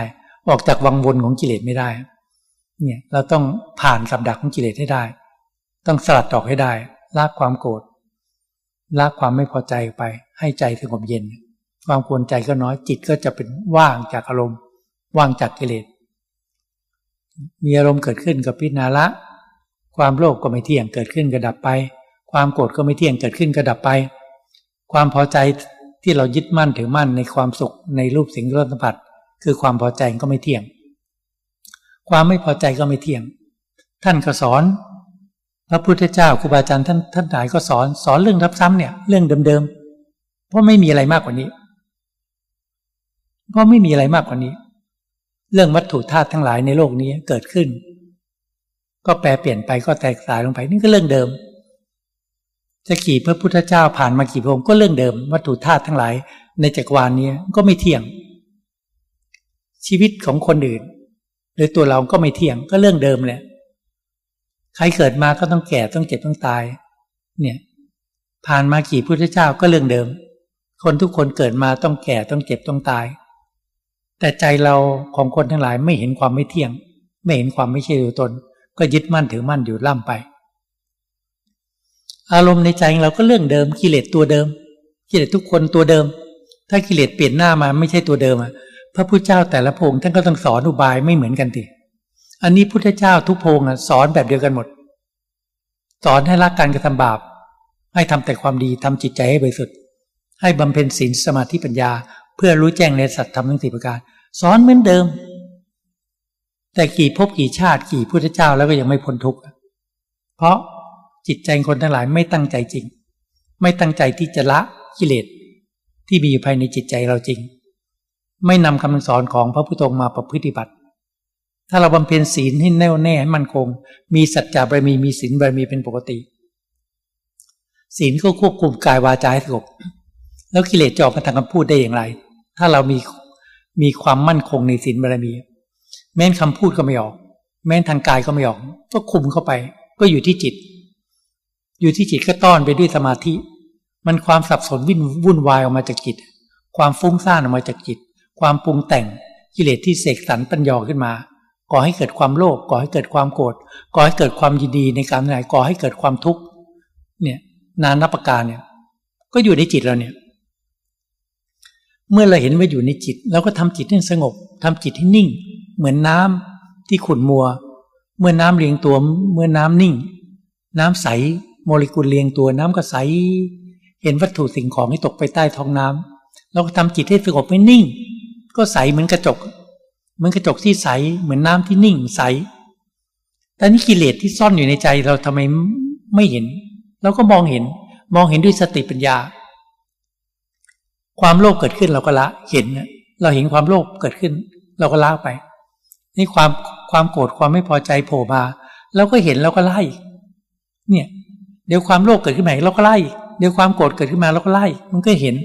ออกจากวังวนของกิเลสไม่ได้ เนี่ยเราต้องผ่านกับดักของกิเลสให้ได้ ต้องสลัดออกให้ได้ละความโกรธละความไม่พอใจไป ให้ใจสงบเย็น ความควรใจก็น้อยจิตก็จะเป็นว่างจากอารมณ์ ว่างจากกิเลส มีอารมณ์เกิดขึ้นกับพิจารณาละความโลภก็ไม่เที่ยงเกิดขึ้นก็ดับไป ความโกรธก็ไม่เที่ยงเกิดขึ้นก็ดับไป ความพอใจที่เรายึดมั่นถือมั่นในความสุขในรูปสิ่งรสสัมผัส คือความพอใจก็ไม่เที่ยง ความไม่พอใจก็ไม่เที่ยง ท่านก็สอน พระพุทธเจ้าครูบาอาจารย์ท่านท่านหลายก็สอนสอนเรื่องรับซ้ำเนี่ย เรื่องเดิมๆเพราะไม่มีอะไรมากกว่านี้ เพราะไม่มีอะไรมากกว่านี้ เรื่องวัตถุธาตุทั้งหลายในโลกนี้เกิดขึ้น ก็แปลเปลี่ยนไปก็แตกสายลงไปนี่ก็เรื่องเดิม จะกี่พระพุทธเจ้าผ่านมากี่พระองค์ก็เรื่องเดิม วัตถุธาตุทั้งหลาย ในจักรวาลนี้ก็ไม่เที่ยง ชีวิตของคนอื่น หรือตัวเราก็ไม่เที่ยงก็เรื่องเดิมแหละใครเกิดมาก็ต้องแก่ต้องเจ็บต้องตาย เนี่ย ผ่านมากี่พุทธเจ้าก็เรื่องเดิม คนทุกคนเกิดมาต้องแก่ต้องเจ็บต้องตาย แต่ใจเราของคนทั้งหลายไม่เห็นความไม่เที่ยง ไม่เห็นความไม่ใช่ตัวตน ก็ยึดมั่นถือมั่นอยู่ล่ำไป อารมณ์ในใจเราก็เรื่องเดิมกิเลสตัวเดิมกิเลสทุกคนตัวเดิม ถ้ากิเลสเปลี่ยนหน้ามาไม่ใช่ตัวเดิมอะ พระพุทธเจ้าแต่ละพงท่านก็ต้องสอนอุบายไม่เหมือนกันทีอันนี้พุทธเจ้าทุกพงอะสอนแบบเดียวกันหมด สอนให้รักการกระทำบาป ให้ทำแต่ความดีทำจิตใจให้บริสุทธิ์ให้บำเพ็ญศีลสมาธิปัญญา เพื่อรู้แจ้งในสัตธรรมทั้งสี่ประการ สอนเหมือนเดิม แต่กี่ภพกี่ชาติกี่พุทธเจ้าแล้วก็ยังไม่พ้นทุกข์เพราะจิตใจคนทั้งหลายไม่ตั้งใจจริง ไม่ตั้งใจที่จะละกิเลสที่มีอยู่ภายในจิตใจเราจริง ไม่นำคำสอนของพระพุทธองค์มาประพฤติบัติ ถ้าเราบำเพ็ญศีลให้แน่วแน่ให้มั่นคง มีสัจจะบารมีมีศีลบารมีเป็นปกติ ศีลก็ควบคุมกายวาจาให้สงบแล้วกิเลสจะออกมาทางคำพูดได้อย่างไร ถ้าเรามีมีความมั่นคงในศีลบารมี แม้นคำพูดก็ไม่ออก แม้นทางกายก็ไม่ออก ก็คุมเข้าไป ก็อยู่ที่จิต อยู่ที่จิตก็ต้อนไปด้วยสมาธิ มันความสับสนวิ่นวุ่นวายออกมาจากจิต ความฟุ้งซ่านออกมาจากจิต ความปรุงแต่งกิเลสที่เสกสรรปัญญาขึ้นมาก่อให้เกิดความโลภก่อให้เกิดความโกรธก่อให้เกิดความยินดีในการไหนก่อให้เกิดความทุกข์เนี่ยนานับประการเนี่ยก็อยู่ในจิตเราเนี่ย เมื่อเราเห็นว่าอยู่ในจิตเราก็ทำจิตให้สงบทำจิตให้นิ่ง เหมือนน้ำที่ขุ่นมัว เมื่อน้ำเรียงตัวเมื่อน้ำนิ่ง น้ำใสโมเลกุลเรียงตัวน้ำก็ใส เห็นวัตถุสิ่งของที่ตกไปใต้ท้องน้ำเราก็ทำจิตให้สงบไม่นิ่ง ก็ใสเหมือนกระจก เหมือนกระจกที่ใสเหมือนน้ำที่นิ่งใส แต่นี่กิเลสที่ซ่อนอยู่ในใจเราทำไมไม่เห็น เราก็มองเห็น มองเห็นด้วยสติปัญญา ความโลภเกิดขึ้นเราก็ละ เห็น เราเห็นความโลภเกิดขึ้น เราก็ละไป นี่ความความโกรธความไม่พอใจโผล่มาเราก็เห็นเราก็ไล่ เนี่ย เดี๋ยวความโลภเกิดขึ้นมาเราก็ไล่ เดี๋ยวความโกรธเกิดขึ้นมาเราก็ไล่ มันก็เห็น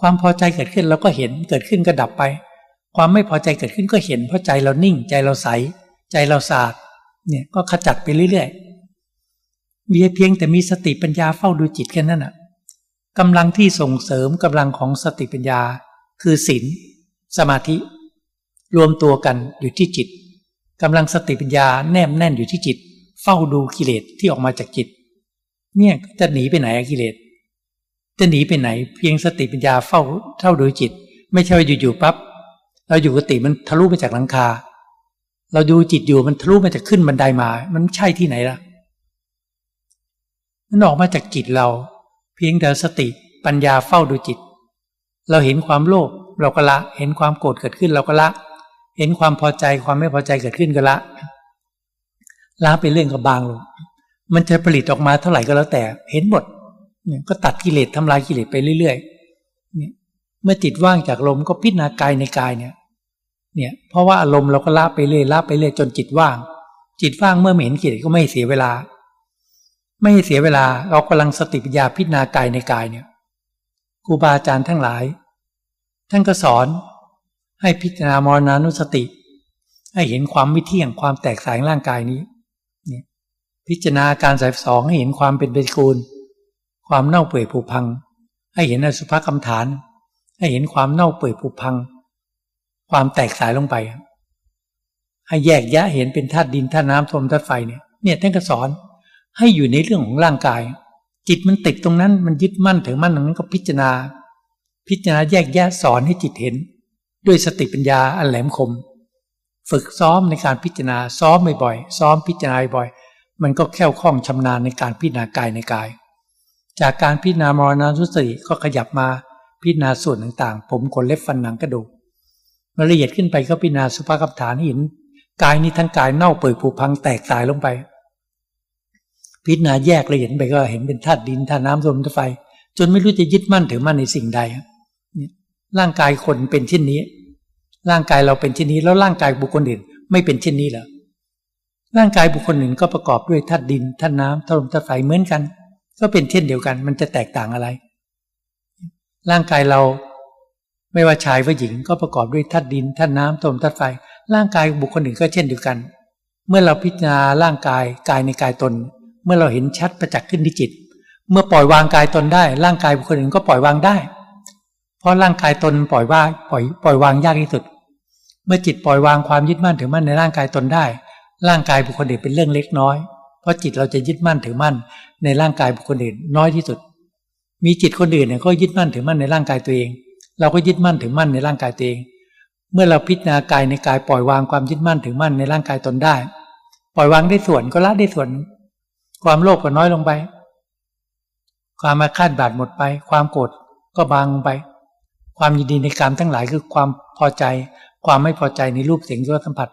ความพอใจเกิดขึ้นเราก็เห็นเกิดขึ้นก็ดับไป ความไม่พอใจเกิดขึ้นก็เห็นเพราะใจเรานิ่ง ใจเราใส ใจเราสะอาดเนี่ยก็ขจัดไปเรื่อยๆมีเพียงแต่มีสติปัญญาเฝ้าดูจิตแค่นั้นอะกำลังที่ส่งเสริมกำลังของสติปัญญา คือศีลสมาธิ รวมตัวกันอยู่ที่จิตกำลังสติปัญญาแนบแน่นอยู่ที่จิต เฝ้าดูกิเลสที่ออกมาจากจิต เนี่ยจะหนีไปไหนกิเลส จะหนีไปไหน เพียงสติปัญญาเฝ้าเท่าโดยจิต ไม่ใช่ว่าอยู่ๆปั๊บเราอยู่กติมันทะลุมาจากหลังคา เราดูจิตอยู่มันทะลุมาจากขึ้นบันไดามา มันใช่ที่ไหนล่ะมันออกมาจากจิตเรา เพียงแต่สติปัญญาเฝ้าดูจิต เราเห็นความโลภเราก็ละ เห็นความโกรธเกิดขึ้นเราก็ละ เห็นความพอใจความไม่พอใจเกิดขึ้นก็ละละไปเรื่องก็บางลงมันจะผลิตออกมาเท่าไหร่ก็แล้วแต่ เห็นหมด เนี่ยก็ตัดกิเลสทำลายกิเลสไปเรื่อยๆเนี่ยเมื่อจิตว่างจากลมก็พิจารณากายในกายเนี่ยเนี่ยเพราะว่าอารมณ์เราก็ละไปเรื่อยละไปเรื่อยจนจิตว่าง จิตว่างเมื่อเห็นกิเลสก็ไม่เสียเวลา ไม่เสียเวลาเรากำลังสติปัญญาพิจารณากายในกายเนี่ยครูบาอาจารย์ทั้งหลาย ท่านก็สอนให้พิจารณามรณานุสติ ให้เห็นความไม่เที่ยงความแตกสายร่างกายนี้พิจารณาการสายสองให้เห็นความเป็นปฏิกูล ความเน่าเปื่อยผุพัง ให้เห็นอสุภกรรมฐาน ให้เห็นความเน่าเปื่อยผุพัง ความแตกสายลงไป ให้แยกแยะเห็นเป็นธาตุดินธาตุน้ำลมธาตุไฟเนี่ยเนี่ยท่านก็สอนให้อยู่ในเรื่องของร่างกาย จิตมันติดตรงนั้นมันยึดมั่นถือมั่นตรงนั้นก็พิจารณา พิจารณาแยกแยะสอนให้จิตเห็น ด้วยสติปัญญาอันแหลมคม ฝึกซ้อมในการพิจารณาซ้อมบ่อยๆซ้อมพิจารณาบ่อยมันก็แค่วคล่องชำนาญในการพิจารณากายในกาย จากการพิจารณามรณานุสติก็ขยับมาพิจารณาส่วนต่างๆ ผมขนเล็บฟันหนังกระดูกมาละเอียดขึ้นไปก็พิจารณาสุภาพฐานหิน กายนี้ทั้งกายเน่าเปื่อยผุพังแตกตายลงไป พิจารณาแยกละเอียดไปก็เห็นเป็นธาตุดินธาตุน้ำลมธาตุไฟ จนไม่รู้จะยึดมั่นถือมั่นในสิ่งใดร่างกายคนเป็นเช่นนี้ ร่างกายเราเป็นเช่นนี้แล้วร่างกายบุคคลอื่น ไม่เป็นเช่นนี้เหรอร่างกายบุคคลอื่นก็ประกอบด้วยธาตุดินธาตุน้ำธาตุลมธาตุไฟเหมือนกัน ก็เป็นเช่นเดียวกัน มันจะแตกต่างอะไร ร่างกายเราไม่ว่าชายว่าหญิงก็ประกอบด้วยธาตุดินธาตุน้ำธาตุลมธาตุไฟ ร่างกายบุคคลอื่นก็เช่นเดียวกัน เมื่อเราพิจารณาร่างกายกายในกายตน เมื่อเราเห็นชัดประจักษ์ขึ้นที่จิต เมื่อปล่อยวางกายตนได้ ร่างกายบุคคลอื่นก็ปล่อยวางได้ เพราะร่างกายตนปล่อยว่าปล่อยปล่อยวางยากที่สุด เมื่อจิตปล่อยวางความยึดมั่นถือมั่นในร่างกายตนได้ ร่างกายบุคคลอื่นเป็นเรื่องเล็กน้อย เพราะจิตเราจะยึดมั่นถือมั่นในร่างกายบุคคลอื่นน้อยที่สุด มีจิตคนอื่นเนี่ยก็ยึดมั่นถือมั่นในร่างกายตัวเอง เราก็ยึดมั่นถือมั่นในร่างกายตัวเอง เมื่อเราพิจารณากายในกายปล่อยวางความยึดมั่นถือมั่นในร่างกายตนได้ ปล่อยวางได้ส่วนก็ละได้ส่วน ความโลภก็น้อยลงไป ความมาคาดบาดหมดไป ความโกรธก็บางลงไป ความยินดีในกรรมทั้งหลายคือความพอใจ ความไม่พอใจในรูปเสียงรสสัมผัส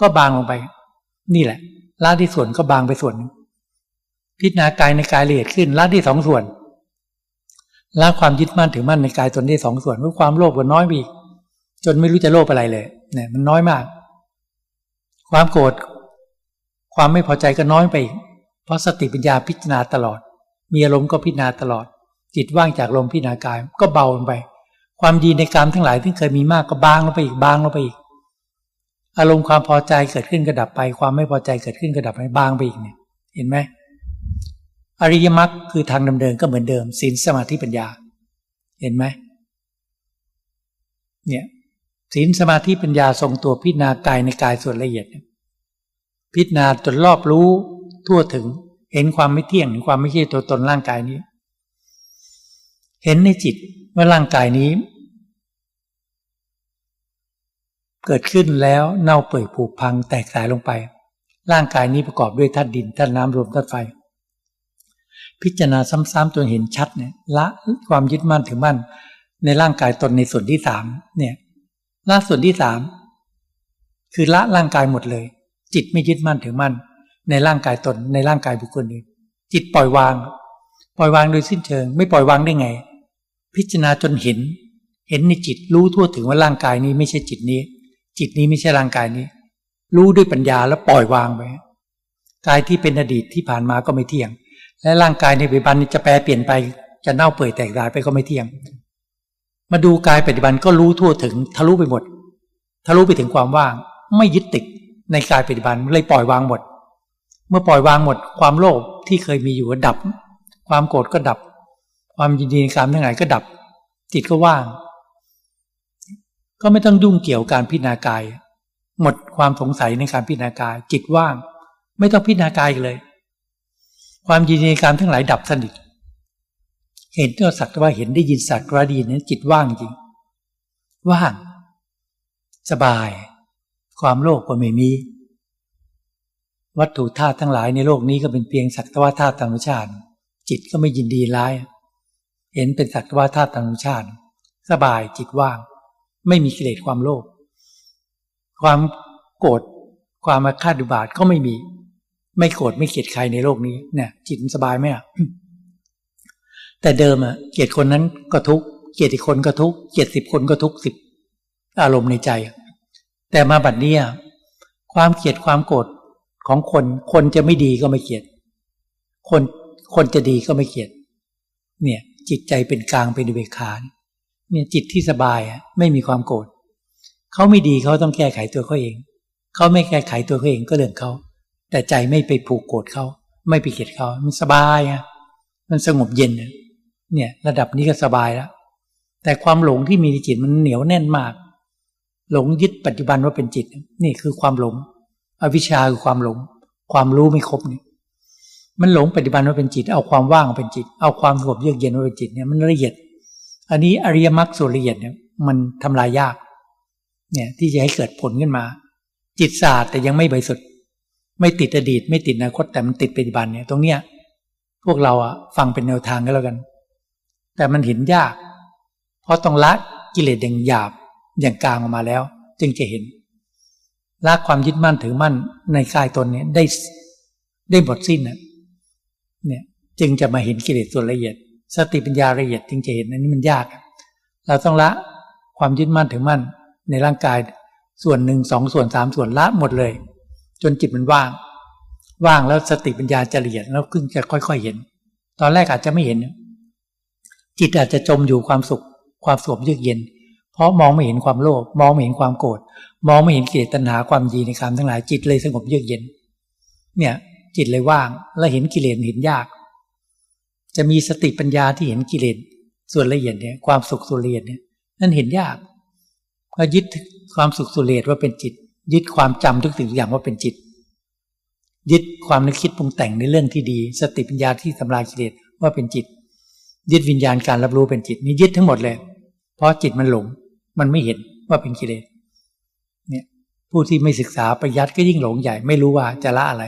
ก็บางลงไป นี่แหละ ละที่ส่วนก็บางไปส่วน พิจารณากายในกายละเอียดขึ้นละที่สองส่วนละความยึดมั่นถือมั่นในกายตนได้สองส่วนเพราะความโลภก็น้อยไปอีกจนไม่รู้จะโลภอะไรเลย เนี่ย มันน้อยมาก ความโกรธความไม่พอใจก็น้อยไปอีกเพราะสติปัญญาพิจารณาตลอด มีอารมณ์ก็พิจารณาตลอด จิตว่างจากลมพิจารณากายก็เบาลงไป ความดีในกรรมทั้งหลายที่เคยมีมากก็บางลงไปอีกบางลงไปอีก อารมณ์ความพอใจเกิดขึ้นก็ดับไป ความไม่พอใจเกิดขึ้นก็ดับไปบางไปอีกเนี่ย เห็นไหมอริยมรรคคือทางดำเนินก็เหมือนเดิมศีลสมาธิปัญญา เห็นไหมเนี่ยศีลสมาธิปัญญาทรงตัวพิจารณากายในกายส่วนละเอียด พิจารณาจนรอบรู้ทั่วถึง เห็นความไม่เที่ยงเห็นความไม่ใช่ตัวตนร่างกายนี้ เห็นในจิตว่าร่างกายนี้ เกิดขึ้นแล้วเน่าเปื่อยผุพังแตกสายลงไป ร่างกายนี้ประกอบด้วยธาตุดินธาตุน้ำรวมธาตุไฟ พิจารณาซ้ำๆจนเห็นชัดเนี่ยละความยึดมั่นถือมั่น ในร่างกายตนในส่วนที่สามเนี่ยละส่วนที่สามคือละร่างกายหมดเลย จิตไม่ยึดมั่นถือมั่น ในร่างกายตนในร่างกายบุคคลอื่นจิตปล่อยวาง ปล่อยวางโดยสิ้นเชิง ไม่ปล่อยวางได้ไง พิจารณาจนเห็น เห็นในจิตรู้ทั่วถึงว่าร่างกายนี้ไม่ใช่จิตนี้ จิตนี้ไม่ใช่ร่างกายนี้ รู้ด้วยปัญญาแล้วปล่อยวางไปกายที่เป็นอดีตที่ผ่านมาก็ไม่เที่ยง และร่างกายในปัจจุบันจะแปรเปลี่ยนไปจะเน่าเปื่อยแตกดายไปก็ไม่เที่ยง มาดูกายปัจจุบันก็รู้ทั่วถึงทะลุไปหมดทะลุไปถึงความว่าง ไม่ยึดติดในกายปัจจุบันเลยปล่อยวางหมด เมื่อปล่อยวางหมด ความโลภที่เคยมีอยู่ก็ดับ ความโกรธก็ดับ ความยินดีในการทั้งหลายก็ดับ จิตก็ว่าง ก็ไม่ต้องยุ่งเกี่ยวการพิจารณากาย หมดความสงสัยในการพิจารณากาย จิตว่าง ไม่ต้องพิจารณากายเลย ความยินดีการทั้งหลายดับสนิท เห็นก็สักว่าเห็นได้ยินสักว่าดีนั้นจิตว่างจริง ว่าง สบาย ความโลภกก็ไม่มี วัตถุธาตุทั้งหลายในโลกนี้ก็เป็นเพียงสักว่าธาตุธรรมชาติ จิตก็ไม่ยินดีร้าย เห็นเป็นสักว่าธาตุธรรมชาติ สบายจิตว่าง ไม่มีกิเลสความโลภความโกรธความมาคาดุบาทก็ไม่มี ไม่โกรธไม่เกลียดใครในโลกนี้เนี่ยจิตสบายไหมอะแต่เดิมอะเกลียดคนนั้นก็ทุกเกลียดอีกคนก็ทุกเกลียดสิบคนก็ทุกสิบอารมณ์ในใจ แต่มาบัดนี้ความเกลียดความโกรธของคน คนจะไม่ดีก็ไม่เกลียด คนคนจะดีก็ไม่เกลียด เนี่ย จิตใจเป็นกลางเป็นเบคาเนี่ย จิตที่สบายอะไม่มีความโกรธเขาไม่ดีเขาต้องแก้ไขตัวเขาเอง เขาไม่แก้ไขตัวเขาเองก็เรื่องเขาแต่ใจไม่ไปผูกโกรธเขาไม่ไปเกลียดเขามันสบายอะมันสงบเย็นเนี่ย ระดับนี้ก็สบายแล้วแต่ความหลงที่มีในจิตมันเหนียวแน่นมาก หลงยึดปัจจุบันว่าเป็นจิต นี่คือความหลง อวิชชาคือความหลง ความรู้ไม่ครบนี่มันหลงปัจจุบันว่าเป็นจิต เอาความว่างเป็นจิต เอาความสงบเยือกเย็นว่าเป็นจิตเนี่ยมันละเอียด อันนี้อริยมรรคส่วนละเอียดเนี่ยมันทำลายยาก เนี่ยที่จะให้เกิดผลขึ้นมา จิตศาสตร์แต่ยังไม่บริสุทธิ์ไม่ติดอดีต ไม่ติดอนาคตแต่มันติดปัจจุบันเนี่ย ตรงเนี้ย พวกเราอะฟังเป็นแนวทางก็แล้วกัน แต่มันเห็นยาก เพราะต้องละกิเลสอย่างหยาบอย่างกลางออกมาแล้ว จึงจะเห็นละความยึดมั่นถือมั่นในกายตนเนี่ยได้ได้หมดสิ้นนะเนี่ย จึงจะมาเห็นกิเลสส่วนละเอียด สติปัญญาละเอียดจึงจะเห็นอันนี้มันยาก เราต้องละความยึดมั่นถือมั่นในร่างกายส่วนหนึ่งสองส่วนสามส่วนละหมดเลย จนจิตมันว่าง ว่างแล้วสติปัญญาจะละเอียดแล้วขึ้นจะค่อยๆเห็น ตอนแรกอาจจะไม่เห็น จิตอาจจะจมอยู่ความสุข ความสงบเยือกเย็น เพราะมองไม่เห็นความโลภมองไม่เห็นความโกรธมองไม่เห็นกิเลสตัณหาความยีในคำทั้งหลายจิตเลยสงบเยือกเย็น เนี่ย จิตเลยว่างแล้วเห็นกิเลสเห็นยาก จะมีสติปัญญาที่เห็นกิเลสส่วนละเอียดเนี่ยความสุขส่วนละเอียดเนี่ยนั่นเห็นยากก็ยึดความสุขสุเรศว่าเป็นจิต ยึดความจำทุกสิ่งทุกอย่างว่าเป็นจิต ยึดความนึกคิดปรุงแต่งในเรื่องที่ดี สติปัญญาที่ทำลายกิเลสว่าเป็นจิต ยึดวิญญาณการรับรู้เป็นจิตนี่ยึดทั้งหมดเลย เพราะจิตมันหลง มันไม่เห็นว่าเป็นกิเลสเนี่ยผู้ที่ไม่ศึกษาประยัดก็ยิ่งหลงใหญ่ไม่รู้ว่าจะละอะไร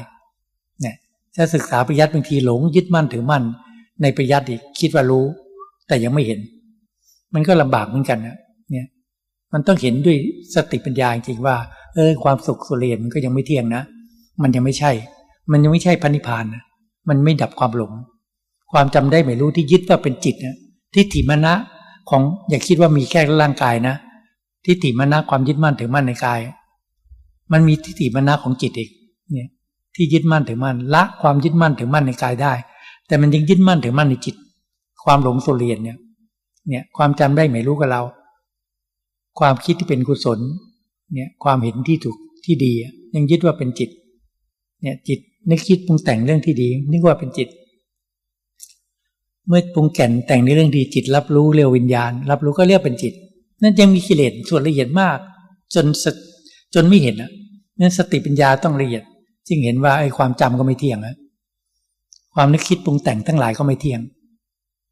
เนี่ยถ้าศึกษาประยัดบางทีหลงยึดมั่นถือมั่น ในประยัดอีกคิดว่ารู้ แต่ยังไม่เห็น มันก็ลำบากเหมือนกันนะเนี่ย มันต้องเห็นด้วยสติปัญญาจริงว่า เออ ความสุขสุเรนมันก็ยังไม่เที่ยงนะ มันยังไม่ใช่ มันยังไม่ใช่พันิพานนะมันไม่ดับความหลง ความจำได้ไม่รู้ที่ยึดว่าเป็นจิตนะทิฏฐิมณะของอย่าคิดว่ามีแค่ร่างกายนะทิฏฐิมณะความยึดมั่นถือมั่นในกาย มันมีทิฏฐิมณะของจิตอีกเนี่ยที่ยึดมั่นถือมั่นละความยึดมั่นถือมั่นในกายได้ แต่มันยังยึดมั่นถือมั่นในจิต ความหลงสุเรียนเนี่ย เนี่ยความจำได้ไม่รู้กับเรา ความคิดที่เป็นกุศล เนี่ยความเห็นที่ถูกที่ดี ยังยึดว่าเป็นจิต เนี่ยจิตนึกคิดปรุงแต่งเรื่องที่ดี นึกว่าเป็นจิต เมื่อปรุงแก่นแต่งในเรื่องดีจิต รับรู้เรียววิญญาณ รับรู้ก็เรียกเป็นจิต นั่นยังมีกิเลสส่วนละเอียดมาก จนจนไม่เห็นอะนั่นสติปัญญาต้องละเอียด จึงเห็นว่าไอ้ความจำก็ไม่เที่ยงนะ ความนึกคิดปรุงแต่งทั้งหลายก็ไม่เที่ยง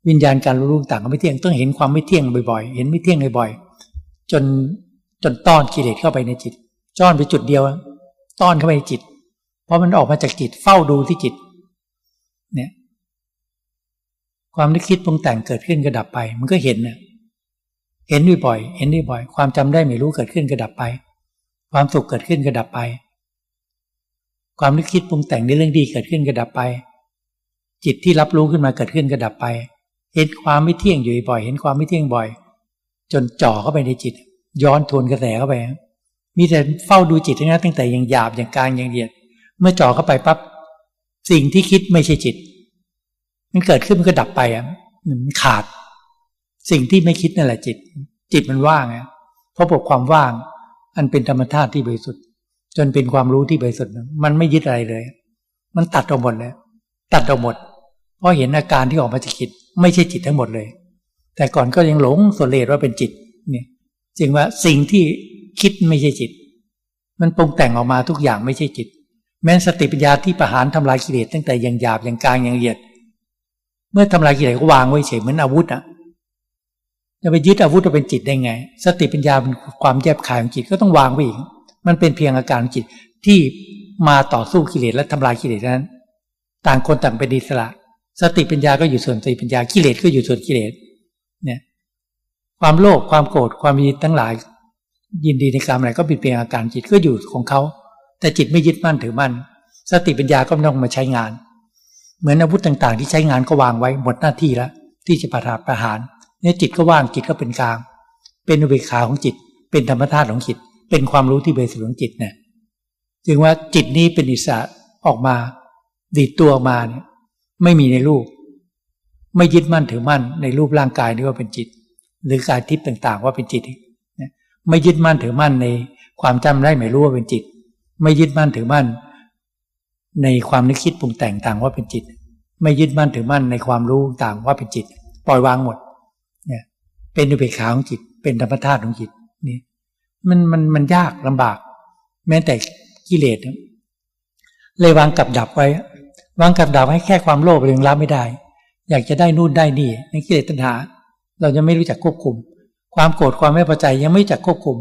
วิญญาณการรู้รู้ต่างก็ไม่เที่ยง ต้องเห็นความไม่เที่ยงบ่อยๆ เห็นไม่เที่ยงบ่อยๆจนจนต้อนกิเลสเข้าไปในจิตจ้อนไปจุดเดียว ต้อนเข้าไปในจิต เพราะมันออกมาจากจิตเฝ้าดูที่จิต เนี่ยความนึกคิดปรุงแต่งเกิดขึ้นกระดับไป มันก็เห็นเนี่ยเห็นบ่อยๆเห็นบ่อยความจำได้ไม่รู้เกิดขึ้นกระดับไป ความสุขเกิดขึ้นกระดับไป ความนึกคิดปรุงแต่งในเรื่องดีเกิดขึ้นกระดับไป จิตที่รับรู้ขึ้นมาเกิดขึ้นกระดับไป เห็นความไม่เที่ยงอยู่บ่อย เห็นความไม่เที่ยงบ่อย จนจ่อเข้าไปในจิต ย้อนทวนกระแสเข้าไป มีแต่เฝ้าดูจิตทั้งนั้นตั้งแต่ยังหยาบอย่างกลางอย่างเดียด เมื่อจ่อเข้าไปปั๊บสิ่งที่คิดไม่ใช่จิต มันเกิดขึ้นมันก็ดับไปอะมันขาด สิ่งที่ไม่คิดนั่นแหละจิต จิตมันว่างอะเพราะบกความว่าง อันเป็นธรรมชาติที่บริสุทธิ์ จนเป็นความรู้ที่บริสุทธิ์มันไม่ยึดอะไรเลย มันตัดออกหมดเลยตัดออกหมด เพราะเห็นอาการที่ออกมาจากจิต ไม่ใช่จิตทั้งหมดเลย แต่ก่อนก็ยังหลงส่วนเลดว่าเป็นจิตเนี่ยจึงว่าสิ่งที่คิดไม่ใช่จิต มันปรุงแต่งออกมาทุกอย่างไม่ใช่จิต แม้สติปัญญาที่ประหารทำลายกิเลสตั้งแต่ยังหยาบยังกลางยังละเอียด เมื่อทำลายกิเลสก็วางไว้เฉยเหมือนอาวุธอะจะไปยึดอาวุธจะเป็นจิตได้ไง สติปัญญาเป็นความแยบคายของจิตก็ต้องวางไว้อีกมันเป็นเพียงอาการจิตที่มาต่อสู้กิเลสและทำลายกิเลสนั้น ต่างคนต่างเป็นอิสระ สติปัญญาก็อยู่ส่วนสติปัญญากิเลสก็อยู่ส่วนกิเลสเนี่ยความโลภความโกรธความยินทั้งหลาย ยินดีในกรรมอะไรก็เป็นเพียงอาการจิตก็อยู่ของเขา แต่จิตไม่ยึดมั่นถือมั่นสติปัญญาก็ไม่ต้องมาใช้งาน เหมือนอาวุธต่างๆ ที่ใช้งานก็วางไว้หมดหน้าที่แล้ว ที่จะประทานประหารเนี่ยจิตก็ว่างจิตก็เป็นกลาง เป็นอุเบกขาของจิต เป็นธรรมธาตุของจิต เป็นความรู้ที่เบสิกของจิตเนี่ยจึงว่าจิตนี้เป็นอิสระออกมาดีตัวออกมาเนี่ย ไม่มีในรูป ไม่ยึดมั่นถือมั่นในรูปร่างกายนี้ว่าเป็นจิต หรือกายทิพย์ต่างๆ ว่าเป็นจิตไม่ยึดมั่นถือมั่นในความจำได้ไม่รู้ว่าเป็นจิต ไม่ยึดมั่นถือมั่น ในความนึกคิดปรุงแต่งต่างว่าเป็นจิต ไม่ยึดมั่นถือมั่นในความรู้ต่างว่าเป็นจิต ปล่อยวางหมดเนี่ยเป็นอุเบกขาของจิต เป็นธรรมธาตุของจิตนี่มันมันมันยากลำบาก แม้แต่กิเลสเลยวางกับดับไว้ วางกับดับให้แค่ความโลภเรื่องรับไม่ได้ อยากจะได้นู่นได้นี่ในกิเลสตัณหา เราจะไม่รู้จักควบคุม ความโกรธความไม่พอใจยังไม่จักควบคุม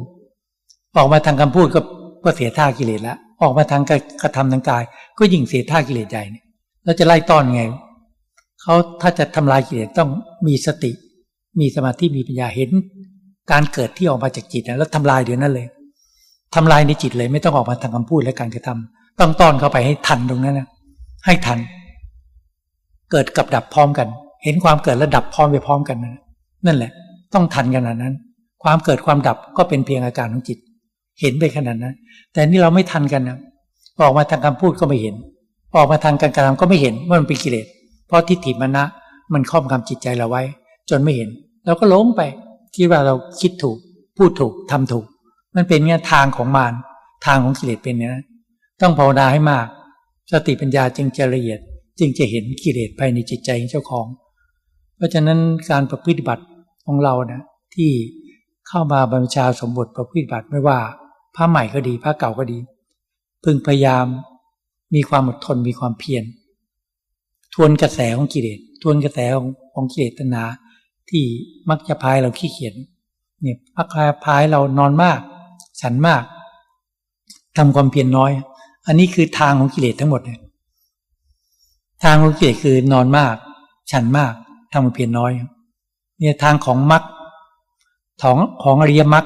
ออกมาทางคำพูดก็ก็เสียท่ากิเลสล้วออกมาทางกระทำทางกาย ก็ยิ่งเสียท่ากิเลสใหญ่เนี่ยเราจะไล่ต้อนไงเขาถ้าจะทำลายกิเลสต้องมีสติ มีสมาธิมีปัญญาเห็น การเกิดที่ออกมาจากจิตนะแล้วทำลายเดี๋ยวนั้นเลยทำลายในจิตเลยไม่ต้องออกมาทางคำพูดและการกระทำต้องต้อนเข้าไปให้ทันตรงนั้นนะ ให้ทัน เกิดกับดับพร้อมกัน เห็นความเกิดและดับพร้อมไปพร้อมกันนะนั่นแหละ ต้องทันขนาดนั้น ความเกิดความดับก็เป็นเพียงอาการของจิต เห็นไปขนาดนั้น แต่นี่เราไม่ทันกันนะออกมาทางคำพูดก็ไม่เห็น ออกมาทางการกระทำก็ไม่เห็นว่ามันเป็นกิเลสเพราะทิฏฐิมณะมันครอบงำจิตใจเราไว้ จนไม่เห็นเราก็หลงไปคิดว่าเราคิดถูก พูดถูกทำถูก มันเป็นเนี่ยทางของมารทางของกิเลสเป็นเนี่ยต้องภาวนาให้มาก สติปัญญาจึงจะละเอียดจึงจะเห็นกิเลสภายในจิตใจของเจ้าของ เพราะฉะนั้นการประพฤติบัติของเรานะที่เข้ามาบรรชาสมบทประพฤติบัติไม่ว่าพระใหม่ก็ดีพระเก่าก็ดี พึงพยายามมีความอดทนมีความเพียรทวนกระแสของกิเลสทวนกระแสของของกิเลสตนา ที่มักจะพายเราขี้เขียนเนี่ยพักพายเรานอนมาก ฉันมากทำความเพียรนน้อย อันนี้คือทางของกิเลสทั้งหมดเลยทางของกิเลสคือนอนมาก ฉันมากทำความเพียรน้อย เนี่ยทางของมรรคของของอริยมรรค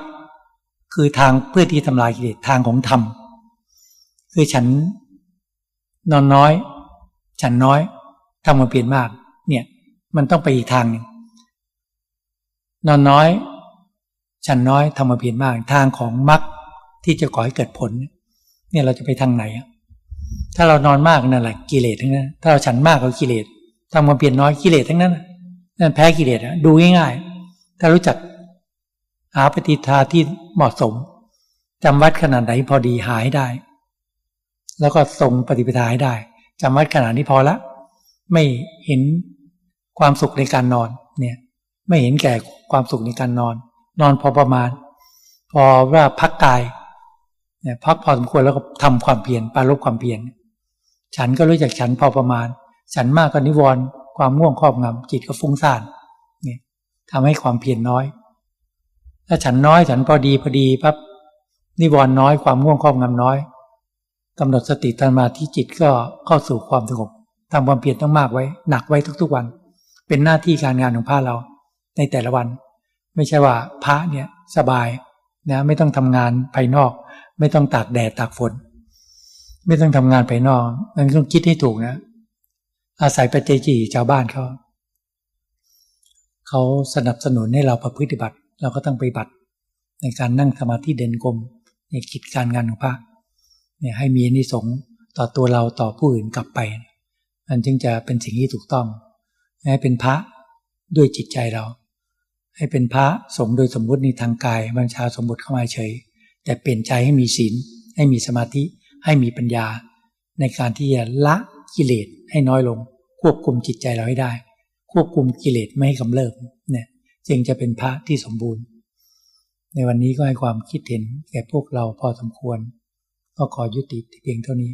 คือทางเพื่อที่ทำลายกิเลสทางของธรรม คือฉันนอนน้อย ฉันน้อยทำความเพียรมาก เนี่ย มันต้องไปอีกทางหนึ่งนอนน้อย ฉันน้อยทำความเพียรมาก ทางของมรรคที่จะก่อให้เกิดผล เนี่ยเราจะไปทางไหนถ้าเรานอนมากนั่นแหละกิเลสทั้งนั้น ถ้าเราฉันมากก็กิเลสทำความเพียรน้อยกิเลสทั้งนั้นนั่นแพ้กิเลสอะดูง่ายๆ ถ้ารู้จักหาปฏิทาที่เหมาะสมจำวัดขนาดไหนพอดีหายได้ แล้วก็ทรงปฏิปทาให้ได้จำวัดขนาดนี้พอละ ไม่เห็นความสุขในการนอนเนี่ย ไม่เห็นแก่ความสุขในการนอน นอนพอประมาณ พอว่าพักกาย เนี่ยพักพอสมควรแล้วก็ทำความเพียรปาลบความเพียรฉันก็รู้จักฉันพอประมาณ ฉันมากก็นิวรณ์ความง่วงครอบงำจิตก็ฟุ้งซ่านเนี่ยทำให้ความเพียรน้อย ถ้าฉันน้อยฉันพอดีพอดีปั๊บนิวรณ์น้อยความง่วงครอบงำน้อยกำหนดสติตมาที่จิตก็เข้าสู่ความสงบทำความเพียรต้องมากไว้ หนักไว้ทุกๆวัน เป็นหน้าที่การงานของพระเรา ในแต่ละวัน ไม่ใช่ว่าพระเนี่ยสบายนะไม่ต้องทำงานภายนอก ไม่ต้องตากแดดตากฝน ไม่ต้องทำงานภายนอกนั่นต้องคิดให้ถูกนะ อาศัยปัจเจจีชาวบ้านเขาเขาสนับสนุนให้เราประพฤติบัติ เราก็ต้องไปบัติ ในการนั่งสมาธิเด่นกลมในกิจการงานของพระเนี่ยให้มีนิสงต่อตัวเราต่อผู้อื่นกลับไปมันจึงจะเป็นสิ่งที่ถูกต้อง ให้เป็นพระด้วยจิตใจเรา ให้เป็นพระสงโดยสมมุติในทางกายบัญชาสมบติเข้ามาเฉย แต่เปลี่ยนใจให้มีศีล ให้มีสมาธิ ให้มีปัญญา ในการที่จะละกิเลสให้น้อยลง ควบคุมจิตใจเราให้ได้ ควบคุมกิเลสไม่ให้กำเริบเนี่ยจึงจะเป็นพระที่สมบูรณ์ ในวันนี้ก็ให้ความคิดเห็นแก่พวกเราพอสมควร ก็ขอยุติเพียงเท่านี้